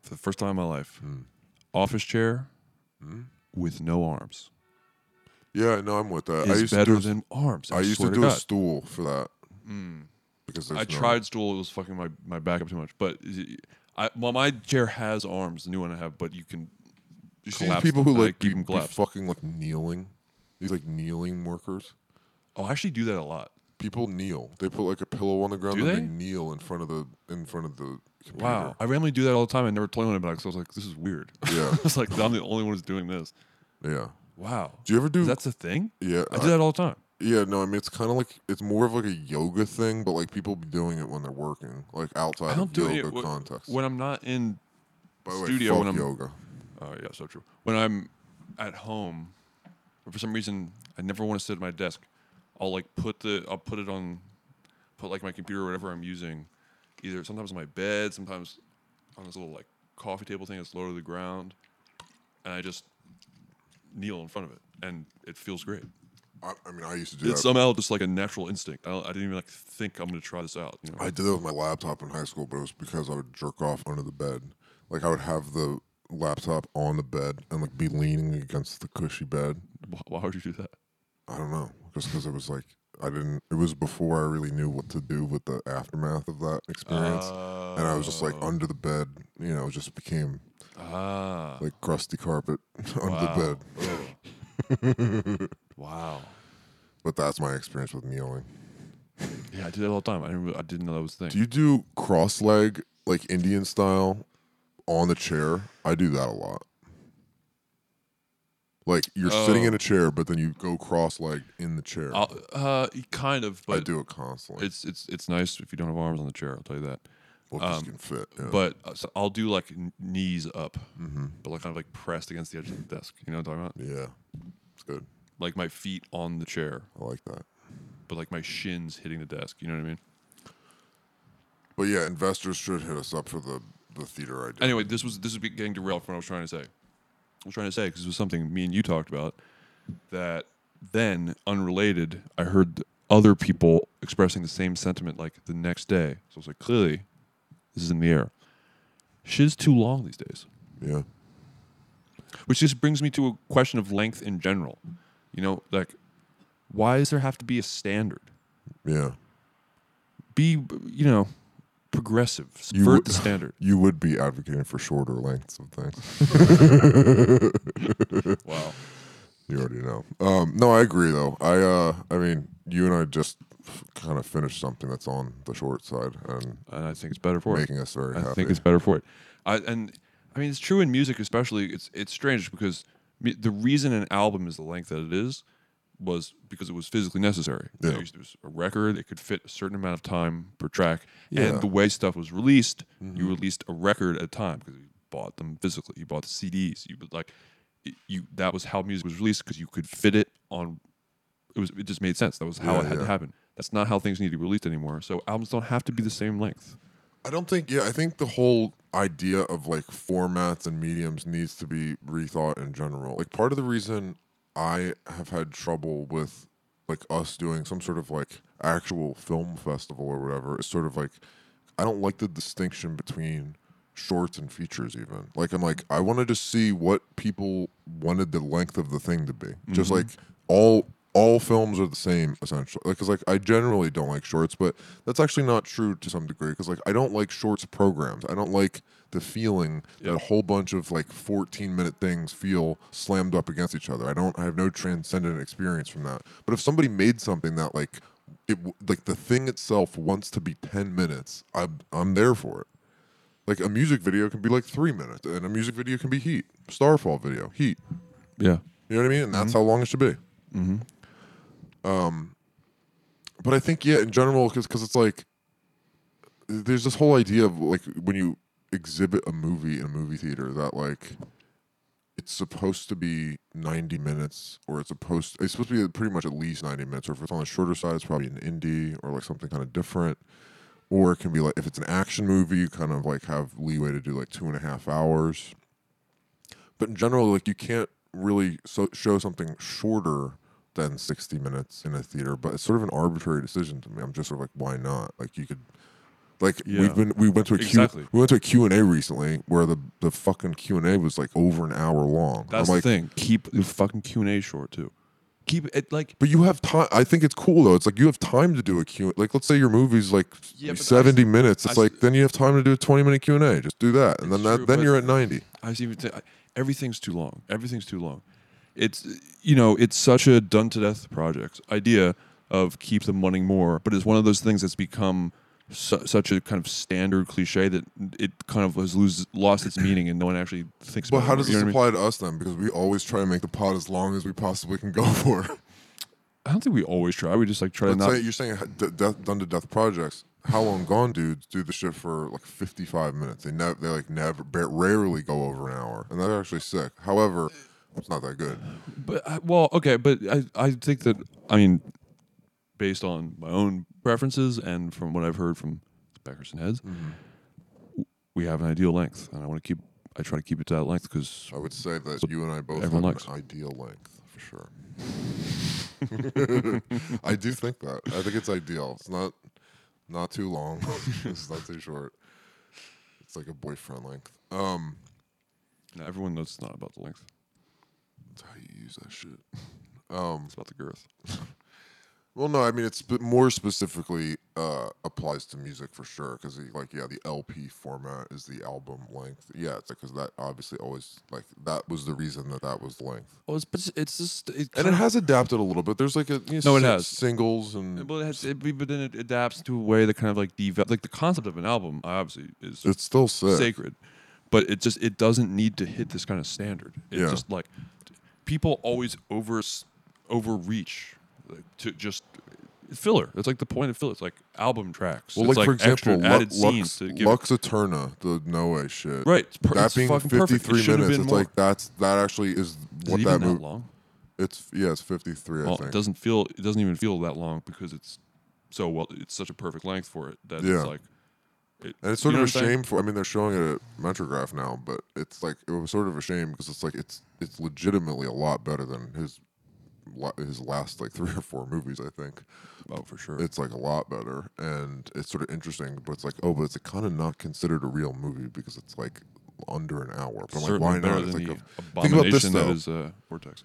for the first time in my life? Mm. Office chair Mm-hmm. with no arms Yeah, no, I'm with that. I is used better to do, a- than arms. I, I used swear to do a God. stool for that. Mm. Because there's I no- tried stool. It was fucking my, my back up too much. But I, well, my chair has arms, the new one I have, but you can You see collapse people who them, like keep be, them be collapsed. fucking like kneeling. These like kneeling workers. oh, I actually do that a lot. People kneel. They put like a pillow on the ground Do and they? they kneel in front of the in front of the computer. Wow, I randomly do that all the time. I never told anyone about it because I was like, this is weird. Yeah. I was like, I'm the only one who's doing this. Yeah. Wow. Do you ever do? That's a thing. yeah. I do that all the time. Yeah. No, I mean it's kind of like it's more of like a yoga thing, but like people be doing it when they're working, like outside I don't of do yoga it context. when I'm not in By the way, studio. fuck when I'm yoga. Oh yeah, so true. When I'm at home, but for some reason I never want to sit at my desk. I'll like put the I'll put it on, put like my computer or whatever I'm using, either sometimes on my bed, sometimes on this little like coffee table thing that's lower to the ground, and I just kneel in front of it, and it feels great. I, I mean, I used to do It's that. somehow just like a natural instinct. I, don't, I didn't even like think I'm gonna try this out. You know, I did it with my laptop in high school, but it was because I would jerk off under the bed. Like I would have the laptop on the bed and like be leaning against the cushy bed. why, why would you do that? I don't know, just because it was like I didn't. It was before I really knew what to do with the aftermath of that experience, and I was just like Oh. under the bed. You know, it just became Ah, like crusty carpet under the bed. wow. But that's my experience with kneeling. Yeah, I do that all the time. I didn't, I didn't know that was a thing. Do you do cross leg like Indian style on the chair? I do that a lot. Like you're sitting in Oh. a chair, but then you go cross legged in the chair. I'll, uh, kind of, but I do it constantly. It's it's it's nice if you don't have arms on the chair. I'll tell you that. 'Cause um, can fit. Yeah. But uh, so I'll do like n- knees up, Mm-hmm. but like kind of like pressed against the edge of the desk. You know what I'm talking about? yeah, it's good. Like my feet on the chair, I like that. but like my shins hitting the desk. You know what I mean? But yeah, investors should hit us up for the the theater idea. Anyway, this was this is getting derailed from what I was trying to say. I was trying to say because it was something me and you talked about that then unrelated. I heard other people expressing the same sentiment like the next day. So it's like clearly this is in the air. Shit's too long these days. Yeah. Which just brings me to a question of length in general. You know, like why does there have to be a standard? Yeah. Be you know, progressive. You Subvert would- the standard. You would be advocating for shorter lengths of things. Wow. You already know. Um, no, I agree though. I uh, I mean, you and I just kind of finish something that's on the short side and And I think it's better for making it. us very I happy. think it's better for it. I, and I mean, it's true in music, especially. It's it's strange because mu- the reason an album is the length that it is was because it was physically necessary. Yeah. It was a record; it could fit a certain amount of time per track, Yeah. Mm-hmm. and the way stuff was released, you released a record at a time because you bought them physically. You bought the CDs. You would like it- you. That was how music was released because you could fit it on. It was. It just made sense. That was how Yeah, it had to happen. That's not how things need to be released anymore. So albums don't have to be the same length. I don't think. Yeah, I think the whole idea of like formats and mediums needs to be rethought in general. Like part of the reason I have had trouble with like us doing some sort of like actual film festival or whatever is sort of like I don't like the distinction between shorts and features even. Like I'm like I wanted to see what people wanted the length of the thing to be. Just mm-hmm. like all all films are the same essentially. Cuz like I generally don't like shorts, but that's actually not true to some degree cuz like I don't like shorts programs. I don't like the feeling that a whole bunch of like 14 minute things feel slammed up against each other. I don't I have no transcendent experience from that. But if somebody made something that like it like the thing itself wants to be 10 minutes, I'm I'm there for it. Like a music video can be like 3 minutes and a music video can be heat. Starfall video, heat. Yeah. You know what I mean? And that's how long it should be. Mm-hmm. Um, but I think yeah, in general, because it's like there's this whole idea of like when you exhibit a movie in a movie theater that like it's supposed to be 90 minutes or it's supposed it's supposed to be pretty much at least 90 minutes or if it's on the shorter side it's probably an indie or like something kind of different. Or it can be like if it's an action movie you kind of like have leeway to do like two and a half hours. But in general like you can't really so, show something shorter than 60 minutes in a theater but it's sort of an arbitrary decision to me i'm just sort of like why not like you could like Yeah. we've been we went to a Q- Exactly. we went to a Q&A recently where the the fucking Q&A was like over an hour long That's I'm like the thing. Keep the fucking Q and A short too. Keep it like but you have time I think it's cool though it's like you have time to do a Q like let's say your movie's like Yeah, I minutes it's I like then you have time to do a 20 minute Q&A just do that and then It's that then you're at 90 I th- everything's too long. Everything's too long. It's you know it's such a done to death project idea of keep them wanting more, but it's one of those things that's become su- such a kind of standard cliche that it kind of has lose, lost its meaning and no one actually thinks But about. how it does this what I mean? apply to us then? Because we always try to make the pod as long as we possibly can go for. I don't think we always try. We just like try to not. say you're saying d- death, done to death projects. How long gone dudes do the shit for like 55 minutes? They never, they like never, rarely go over an hour, and they're actually sick. However, it's not that good. But I- well, okay, but I I think that I mean, based on my own preferences and from what I've heard from backers and heads, Mm-hmm. we have an ideal length, and I want to keep. I try to keep it to that length because I would say that you and I both have everyone an likes. ideal length for sure. I do think that. I think it's ideal. It's not not too long. it's not too short. It's like a boyfriend length. Um, everyone knows it's not about the length; that's how you use that shit. Um, it's about the girth. Well, no, I mean it's more specifically uh, applies to music for sure because like yeah, the LP format is the album length. Yeah, it's because that obviously always like that was the reason that that was the length. Well, it's but it's, just it And it has adapted a little bit. There's like a you know, No, it has. singles and Well, it has, it, but then it adapts to a way that kind of like develop, like the concept of an album obviously is it's still sick. sacred, but it just it doesn't need to hit this kind of standard. It's Yeah. just like people always over overreach like, to just filler. It's like the point of filler. It's like album tracks. Well, it's like, for example, Lu- added scenes Lux, to give. Lux Eterna, the Noe shit. Right, per- that being fucking perfect. It 53 shouldn't minutes. It's more. like that's that actually is Is what it that even that movie. long? It's yeah, it's 53. I Well, think. it doesn't feel. It doesn't even feel that long because it's so well. It's such a perfect length for it that Yeah. it's like. It, And it's sort you know of a shame for. I mean, they're showing it at Metrograph now, but it's like it was sort of a shame because it's like it's it's legitimately a lot better than his his last like three or four movies. I think Oh, for sure. it's like a lot better, and it's sort of interesting. But it's like, oh, but it's kind of not considered a real movie because it's like under an hour. But I'm like, why better not? It's than like the a, think about this abomination that though. is uh, Vortex.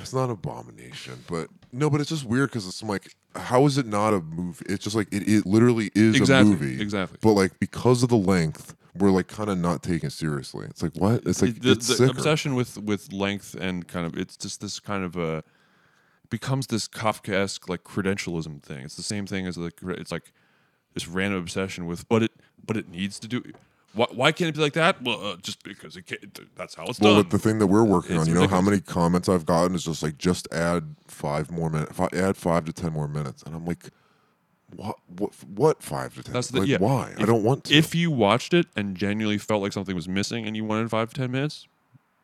It's not an abomination, but no, but it's just weird because it's like, how is it not a movie? It's just like it, it literally is Exactly, a movie, exactly. But like because of the length, we're like kind of not taking it seriously. It's like what? It's like the, it's the sicker. obsession with with length and kind of it's just this kind of a becomes this Kafkaesque like credentialism thing. It's the same thing as like it's like this random obsession with but it but it needs to do. Why, why can't it be like that? Well, uh, just because it can't. That's how it's Well, done. with the thing that we're working It's on, you know how many comments I've gotten is just like, just add five more minutes, fi- add five to ten more minutes, and I'm like, what? What? What five to ten? That's the like, yeah. why? I don't want to. If you watched it and genuinely felt like something was missing and you wanted five to ten minutes,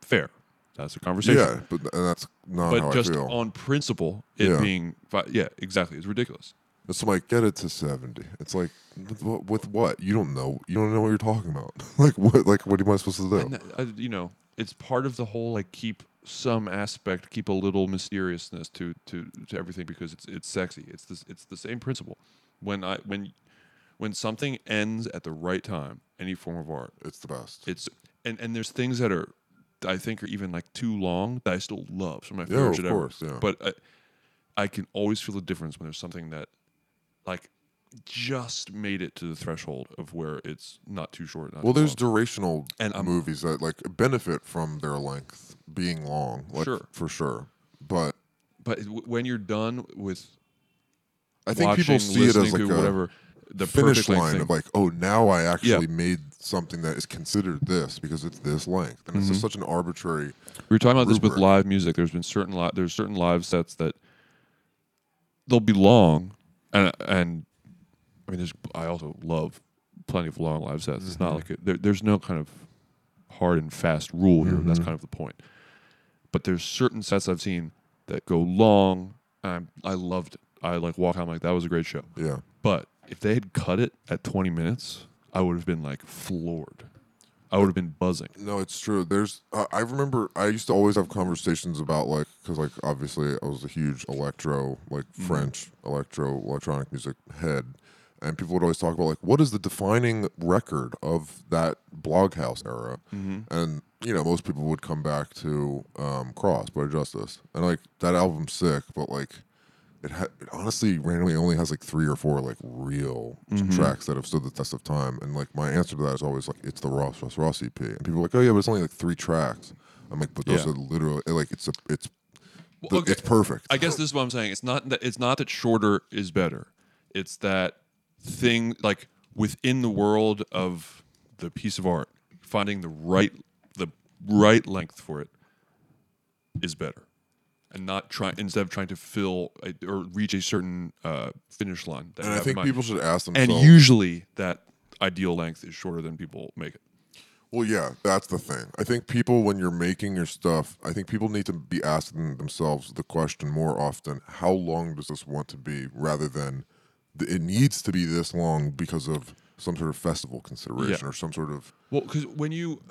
fair. That's a conversation. yeah, but and that's not but how just I feel. on principle, it Yeah. being fi- yeah, exactly, it's ridiculous. It's like get it to seventy. It's like with, what- with what? You don't know. You don't know what you're talking about. like what? Like what am I supposed to do? And uh, you know, it's part of the whole like keep some aspect, keep a little mysteriousness to to to everything because it's it's sexy. It's this it's the same principle. When I when when something ends at the right time, any form of art, it's the best. it's and and there's things that are I think are even like too long that I still love. Of my Yeah, favorite of ever. course, yeah. But I, I can always feel the difference when there's something that like just made it to the threshold of where it's not too short. Not well, too there's long. durational And movies that like benefit from their length being long, like, Sure. for sure. But but w- when you're done with I think watching, people see it as like a whatever the finish line thing. of like, oh, now I actually Yeah. made something that is considered this because it's this length, and it's Mm-hmm. just such an arbitrary. We were talking about this with live music. There's been certain li- there's certain live sets that they'll be long, and and I mean, there's I also love plenty of long live sets. It's Mm-hmm. not like it, there, there's no kind of hard and fast rule here. Mm-hmm. That's kind of the point. But there's certain sets I've seen that go long. And I I loved it. I like walk out I'm like that was a great show. Yeah, But if they had cut it at 20 minutes, I would have been like floored. I would have been buzzing. no, it's true. There's, uh, I remember I used to always have conversations about like, because like obviously I was a huge electro, like Mm-hmm. French electro electronic music head, and people would always talk about like, what is the defining record of that Bloghouse era? Mm-hmm. And you know, most people would come back to um, Cross by Justice, and like that album's sick, but like. It, ha- it honestly randomly only has like three or four like real Mm-hmm. tracks that have stood the test of time, and like my answer to that is always like it's the Ross Ross Ross EP, and people are like, oh yeah, but it's only like three tracks. I'm like, but those Yeah. are literally like it's a it's Well, the- okay. it's perfect. I guess this is what I'm saying. It's not that it's not that shorter is better. It's that thing like within the world of the piece of art, finding the right the right length for it is better, and not trying instead of trying to fill a, or reach a certain uh, finish line. That and I think people should ask themselves. and usually that ideal length is shorter than people make it. Well, yeah, that's the thing. I think people, when you're making your stuff, I think people need to be asking themselves the question more often: How long does this want to be? Rather than it needs to be this long because of some sort of festival consideration Yeah. or some sort of Well, because when you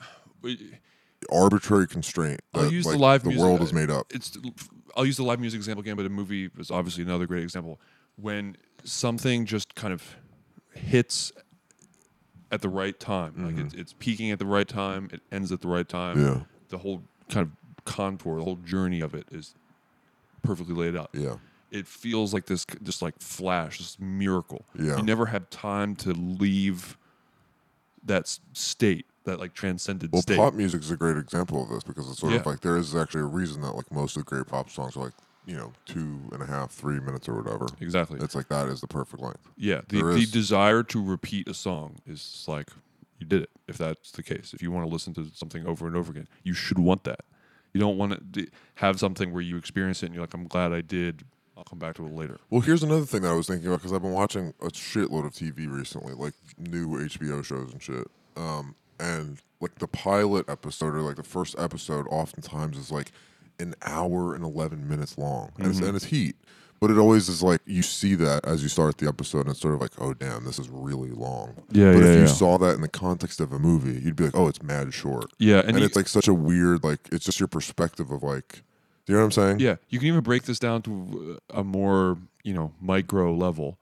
arbitrary constraint that I'll use like, the live the music. world is made up. It's I'll use the live music example again, but a movie is obviously another great example. When something just kind of hits at the right time, like it's, it's peaking at the right time, it ends at the right time. Mm-hmm. Yeah. The whole kind of contour, the whole journey of it is perfectly laid out. Yeah. It feels like this, just like flash, this miracle. Yeah. You never had time to leave that state, that like transcended Well, state. pop music is a great example of this because it's sort of like there is actually a reason that like most of the great pop songs are like you know two and a half, three minutes or whatever. Exactly. It's like that is the perfect length. Yeah, the, the desire to repeat a song is like you did it. If that's the case, if you want to listen to something over and over again, you should want that. You don't want to have something where you experience it and you're like, "I'm glad I did. I'll come back to it later." Well, here's another thing that I was thinking about because I've been watching a shitload of TV recently, like new HBO shows and shit. Um, and like the pilot episode or like the first episode, oftentimes is like an hour and eleven minutes long, and, Mm-hmm. it's, and it's heat. But it always is like you see that as you start the episode, and it's sort of like, oh damn, this is really long. Yeah, But yeah, if you yeah. saw that in the context of a movie, you'd be like, oh, it's mad short. Yeah, and and, you- it's like such a weird, like it's just your perspective of like Do you know what I'm saying? Yeah, you can even break this down to a more you know micro level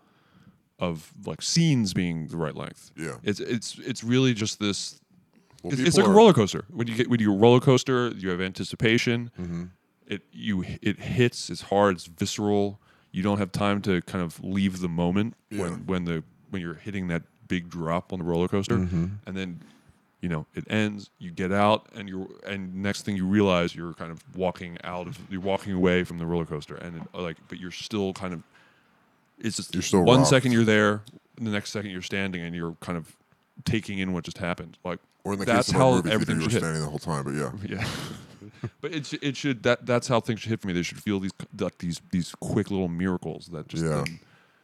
of like scenes being the right length. Yeah. it's it's it's really just this. It's, it's like a roller coaster. When you get when you roller coaster, you have anticipation. Mm-hmm. It you it hits. It's hard. It's visceral. You don't have time to kind of leave the moment Yeah. when when the when you're hitting that big drop on the roller coaster, Mm-hmm. and then you know it ends. You get out, and you're and next thing you realize you're kind of walking out of you're walking away from the roller coaster, and it, like but you're still kind of it's just You're still one rocked. second you're there, the next second you're standing, and you're kind of taking in what just happened. Like Or in the that's case of how a movie theater, everything should hit. standing the whole time. But yeah, Yeah, but it sh- it should that that's how things should hit for me. They should feel these like these these quick little miracles that just Yeah. then,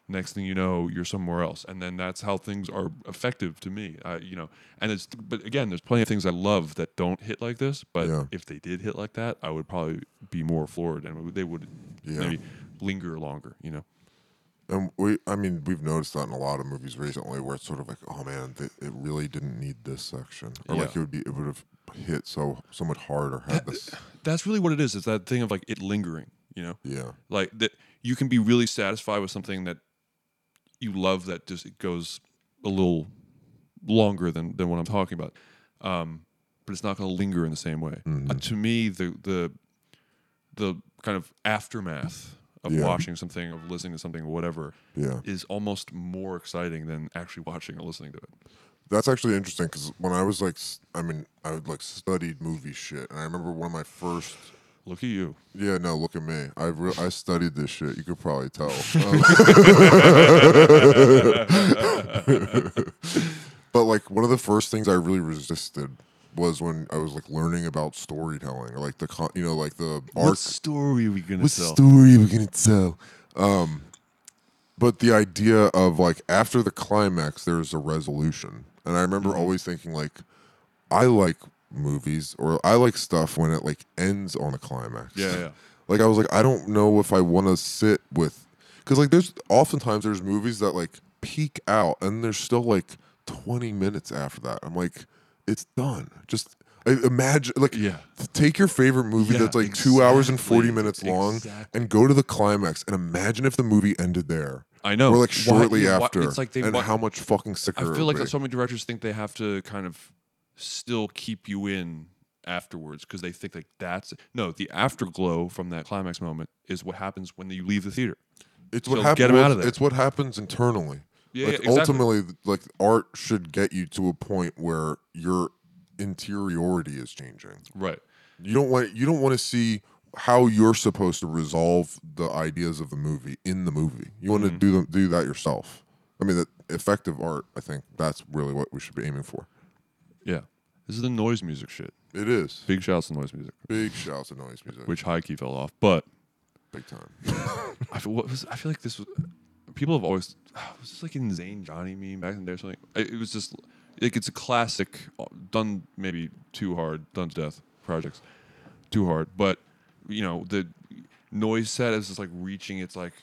next thing you know you're somewhere else, and then that's how things are effective to me. I, you know, and it's but again, there's plenty of things I love that don't hit like this. But Yeah. if they did hit like that, I would probably be more floored, and they would Yeah. maybe linger longer. You know. And we, I mean, we've noticed that in a lot of movies recently, where it's sort of like, oh man, th- it really didn't need this section, or like it would be, it would have hit so so much harder had this. That's really what it is. It's that thing of like it lingering. You know. Yeah, like that you can be really satisfied with something that you love that just it goes a little longer than than what I'm talking about. Um, but it's not going to linger in the same way. Mm-hmm. Uh, to me, the the the kind of aftermath of Yeah. watching something, of listening to something, whatever, yeah. is almost more exciting than actually watching or listening to it. That's actually interesting because when I was like, I mean, I would like studied movie shit, and I remember one of my first. Look at you. Yeah, no, look at me. I re- I studied this shit. You could probably tell. Um, but like one of the first things I really resisted was when I was like learning about storytelling or like the con- you know like the What arc. story are we going to What tell? story are we gonna tell? Um, but the idea of like after the climax, there's a resolution, and I remember Mm-hmm. always thinking like, I like movies or I like stuff when it like ends on a climax. Yeah, yeah. Like I was like, I don't know if I want to sit with, because like there's oftentimes there's movies that like peak out and there's still like 20 minutes after that. I'm like, it's done. Just imagine like Yeah. take your favorite movie Yeah, that's like two hours and 40 minutes long Exactly. and go to the climax and imagine if the movie ended there. I know. Or like shortly why- after. it's like they and wa- how much fucking sicker. I feel like so many directors think they have to kind of still keep you in afterwards because they think like that's no the afterglow from that climax moment is what happens when you leave the theater. It's what So happens. get 'em out of there. It's what happens internally. Yeah, like exactly. ultimately, like art should get you to a point where your interiority is changing. Right. You don't want you don't want to see how you're supposed to resolve the ideas of the movie in the movie. You want to mm-hmm. do them do that yourself. I mean, that effective art. I think that's really what we should be aiming for. Yeah. This is the noise music shit. It is Big shouts to noise music, big shouts to noise music, which high key fell off. But big time. I feel what was I feel like this was people have always was this like in Zane Johnny meme back in the day or something. It, it was just like it's a classic, uh, done maybe too hard, done to death projects, too hard. But you know the noise set is just like reaching its like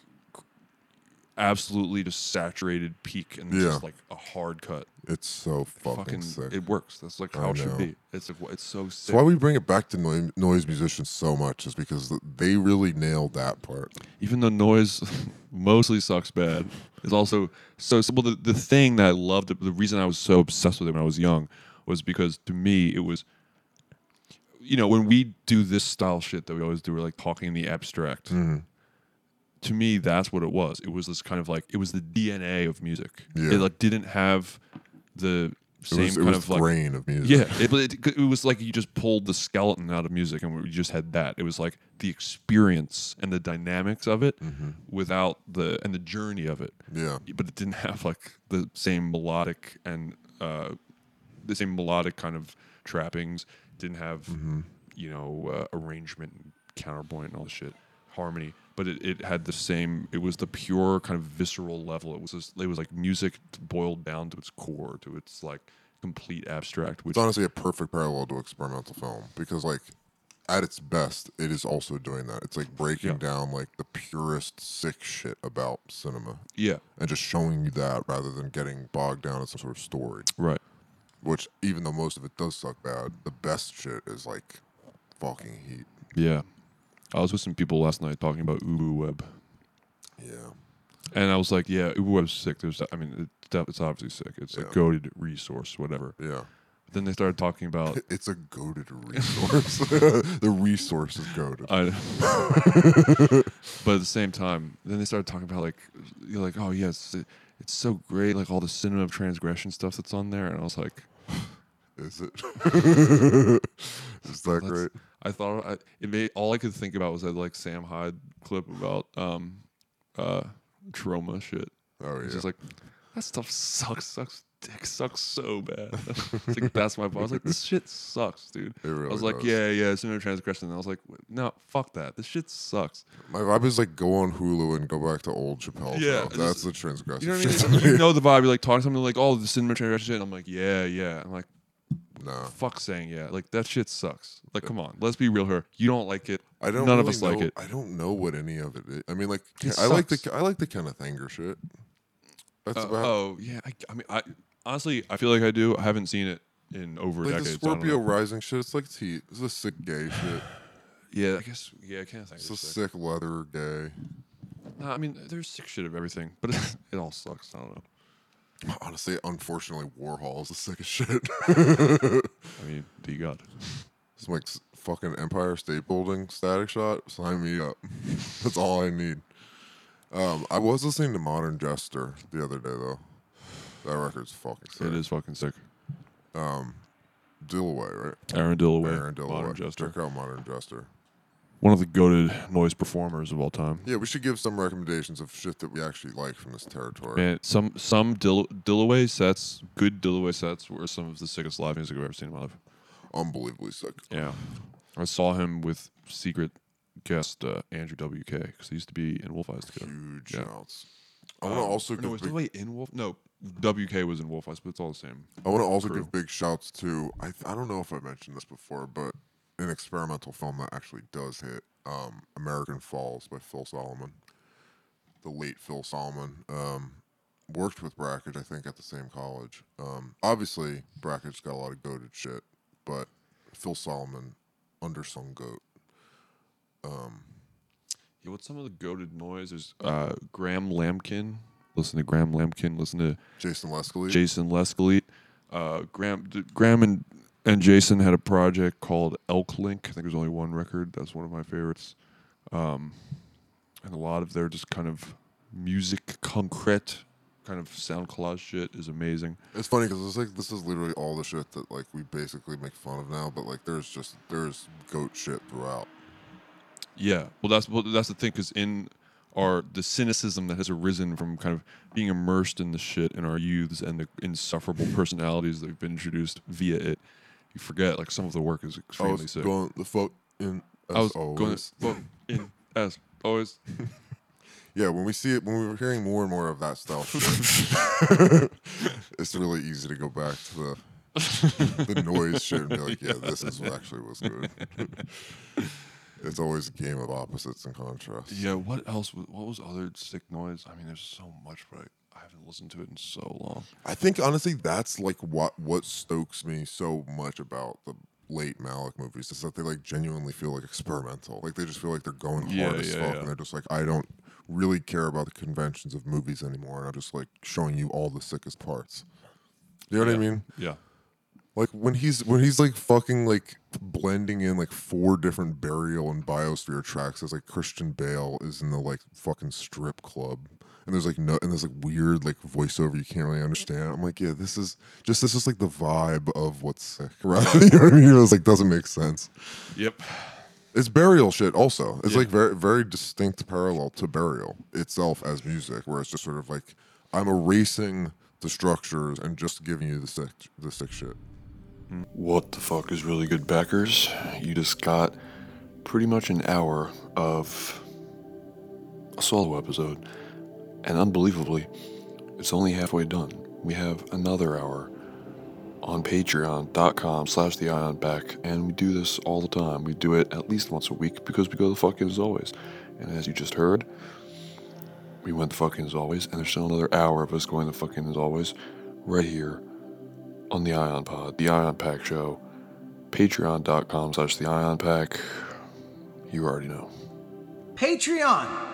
absolutely just saturated peak and Yeah. just like a hard cut. It's so fucking, Fucking, sick. it works. That's like how it should be. It's like it's so sick. That's why we bring it back to noise musicians so much, is because they really nailed that part. even though noise mostly sucks bad, it's also so simple. The, the thing that I loved, the reason I was so obsessed with it when I was young, was because to me it was, you know, when we do this style shit that we always do, we're like talking in the abstract. Mm-hmm. To me, that's what it was. It was this kind of like it was the DNA of music. Yeah. It like didn't have the same was, it kind was of like grain of music. yeah, it, it, it was like you just pulled the skeleton out of music and we just had that. It was like the experience and the dynamics of it without the and the journey of it. Yeah. But it didn't have like the same melodic and uh, the same melodic kind of trappings. Didn't have Mm-hmm. you know uh, arrangement, and counterpoint, and all the shit, harmony. But it, it had the same. It was the pure kind of visceral level. It was just, it was like music boiled down to its core, to its like complete abstract. Which It's honestly a perfect parallel to experimental film because, like, at its best, it is also doing that. It's like breaking Yeah. down like the purest sick shit about cinema yeah, and just showing you that rather than getting bogged down in some sort of story. right. Which, even though most of it does suck bad, the best shit is like fucking heat. Yeah. I was with some people last night talking about Ubu Web, Yeah. and I was like, "Yeah, Ubu Web's sick." There's, I mean, it's, def- it's obviously sick. It's a Yeah. goated resource, whatever. Yeah. Then they started talking about. It's a goated resource. the resource is goated. I, but at the same time, then they started talking about like, you're like, oh yes, it's so great, like all the cinema of transgression stuff that's on there, and I was like, Is it? is that great? I thought I, it made all I could think about was that like Sam Hyde clip about um uh trauma shit. Oh It's just like that stuff sucks, sucks, dick sucks so bad. It's like that's my point. I was like, this shit sucks, dude. It really I was like, does. yeah, yeah, it's no transgression. And I was like, no, fuck that. This shit sucks. My vibe is like go on Hulu and go back to old Chappelle. Yeah, just- that's the transgression. You know what shit I mean? you know the vibe. You're like talking to something like, oh, the cinema transgression shit. And I'm like, yeah, yeah. I'm like, Nah. fuck saying yeah. Like that shit sucks. Like, come on, let's be real here. You don't like it. I don't. None of really us like know- it. I don't know what any of it is. I mean, like It I like sucks. the I like the Kenneth Anger shit. That's Uh, about oh yeah. I, I mean, I honestly, I feel like I do. I haven't seen it in over a like decade. the so I don't Scorpio know. Rising shit. It's like tea. It's a sick gay shit. Yeah, I guess. Yeah, I can't think. It's a sick leather gay. No, I mean, there's sick shit of everything, but it, all sucks. I don't know. Honestly, unfortunately, Warhol is the sickest shit. I mean, do you got? It's like fucking Empire State Building static shot. Sign me up. That's all I need. Um, I was listening to Modern Jester the other day though. That record's fucking sick. It is fucking sick. Dilloway, right? Aaron Dilloway, Aaron Dilloway. Modern Jester, Check out Modern Jester. One of the goated noise performers of all time. Yeah, we should give some recommendations of shit that we actually like from this territory. Man, some some Dill- Dilloway sets, good Dilloway sets, were some of the sickest live music I've ever seen in my life. Unbelievably sick. Yeah, I saw him with secret guest uh, Andrew WK because he used to be in Wolf Eyes together. Huge Yeah. shouts. I want to also no, give was big, Dilloway in Wolf? No, WK was in Wolf Eyes, but it's all the same. I want to also crew. give big shouts to I I don't know if I mentioned this before, but an experimental film that actually does hit um, American Falls by Phil Solomon. The late Phil Solomon um, worked with Brakhage, I think, at the same college. Um, obviously, Brakhage's got a lot of goated shit, but Phil Solomon, undersung goat. Yeah, what's some of the goated noise? There's uh, Graham Lambkin. Listen to Graham Lambkin. Listen to Jason Lescalleet. Jason Lescalleet. Uh, Graham, d- Graham and, and Jason had a project called Elk Link. I think there's only one record. That's one of my favorites. Um, and a lot of their just kind of musique concrète, kind of sound collage shit is amazing. It's funny because it's like this is literally all the shit that like we basically make fun of now, but like there's just there's goat shit throughout. Yeah, well, that's well, that's the thing because in our the cynicism that has arisen from kind of being immersed in the shit in our youths and the insufferable personalities that have been introduced via it, you forget like some of the work is extremely I was sick. going the fuck in as I was always. going well, in as always. Yeah, when we see it, when we were hearing more and more of that stuff, it's really easy to go back to the the noise shit and be like, yeah, this is what actually was good. it's always a game of opposites and contrasts. Yeah, what else? was- What was other sick noise? I mean, there's so much, but I, haven't listened to it in so long. I think honestly, that's like what what stokes me so much about the late Malick movies is that they like genuinely feel like experimental. Like they just feel like they're going hard Yeah, as yeah, fuck, yeah. and they're just like, I don't really care about the conventions of movies anymore, and I'm just like showing you all the sickest parts. You know what I mean? Yeah, Like when he's when he's like fucking like blending in like four different burial and biosphere tracks as like Christian Bale is in the like fucking strip club. And there's like no and there's like weird like voiceover you can't really understand. I'm like, yeah, this is just this is like the vibe of what's sick, right? you know what I mean? It was like doesn't make sense. yep. It's burial shit also. It's Yeah. like very very distinct parallel to burial itself as music, where it's just sort of like I'm erasing the structures and just giving you the sick the sick shit. What the fuck is really good, backers? You just got pretty much an hour of a solo episode, and unbelievably, it's only halfway done. We have another hour on patreon.com slash the ion pack, and we do this all the time. We do it at least once a week because we go the fucking as always. And as you just heard, we went the fucking as always, and there's still another hour of us going the fucking as always right here on the Ion Pod, the Ion Pack Show, patreon.com slash the Ion Pack. You already know. Patreon.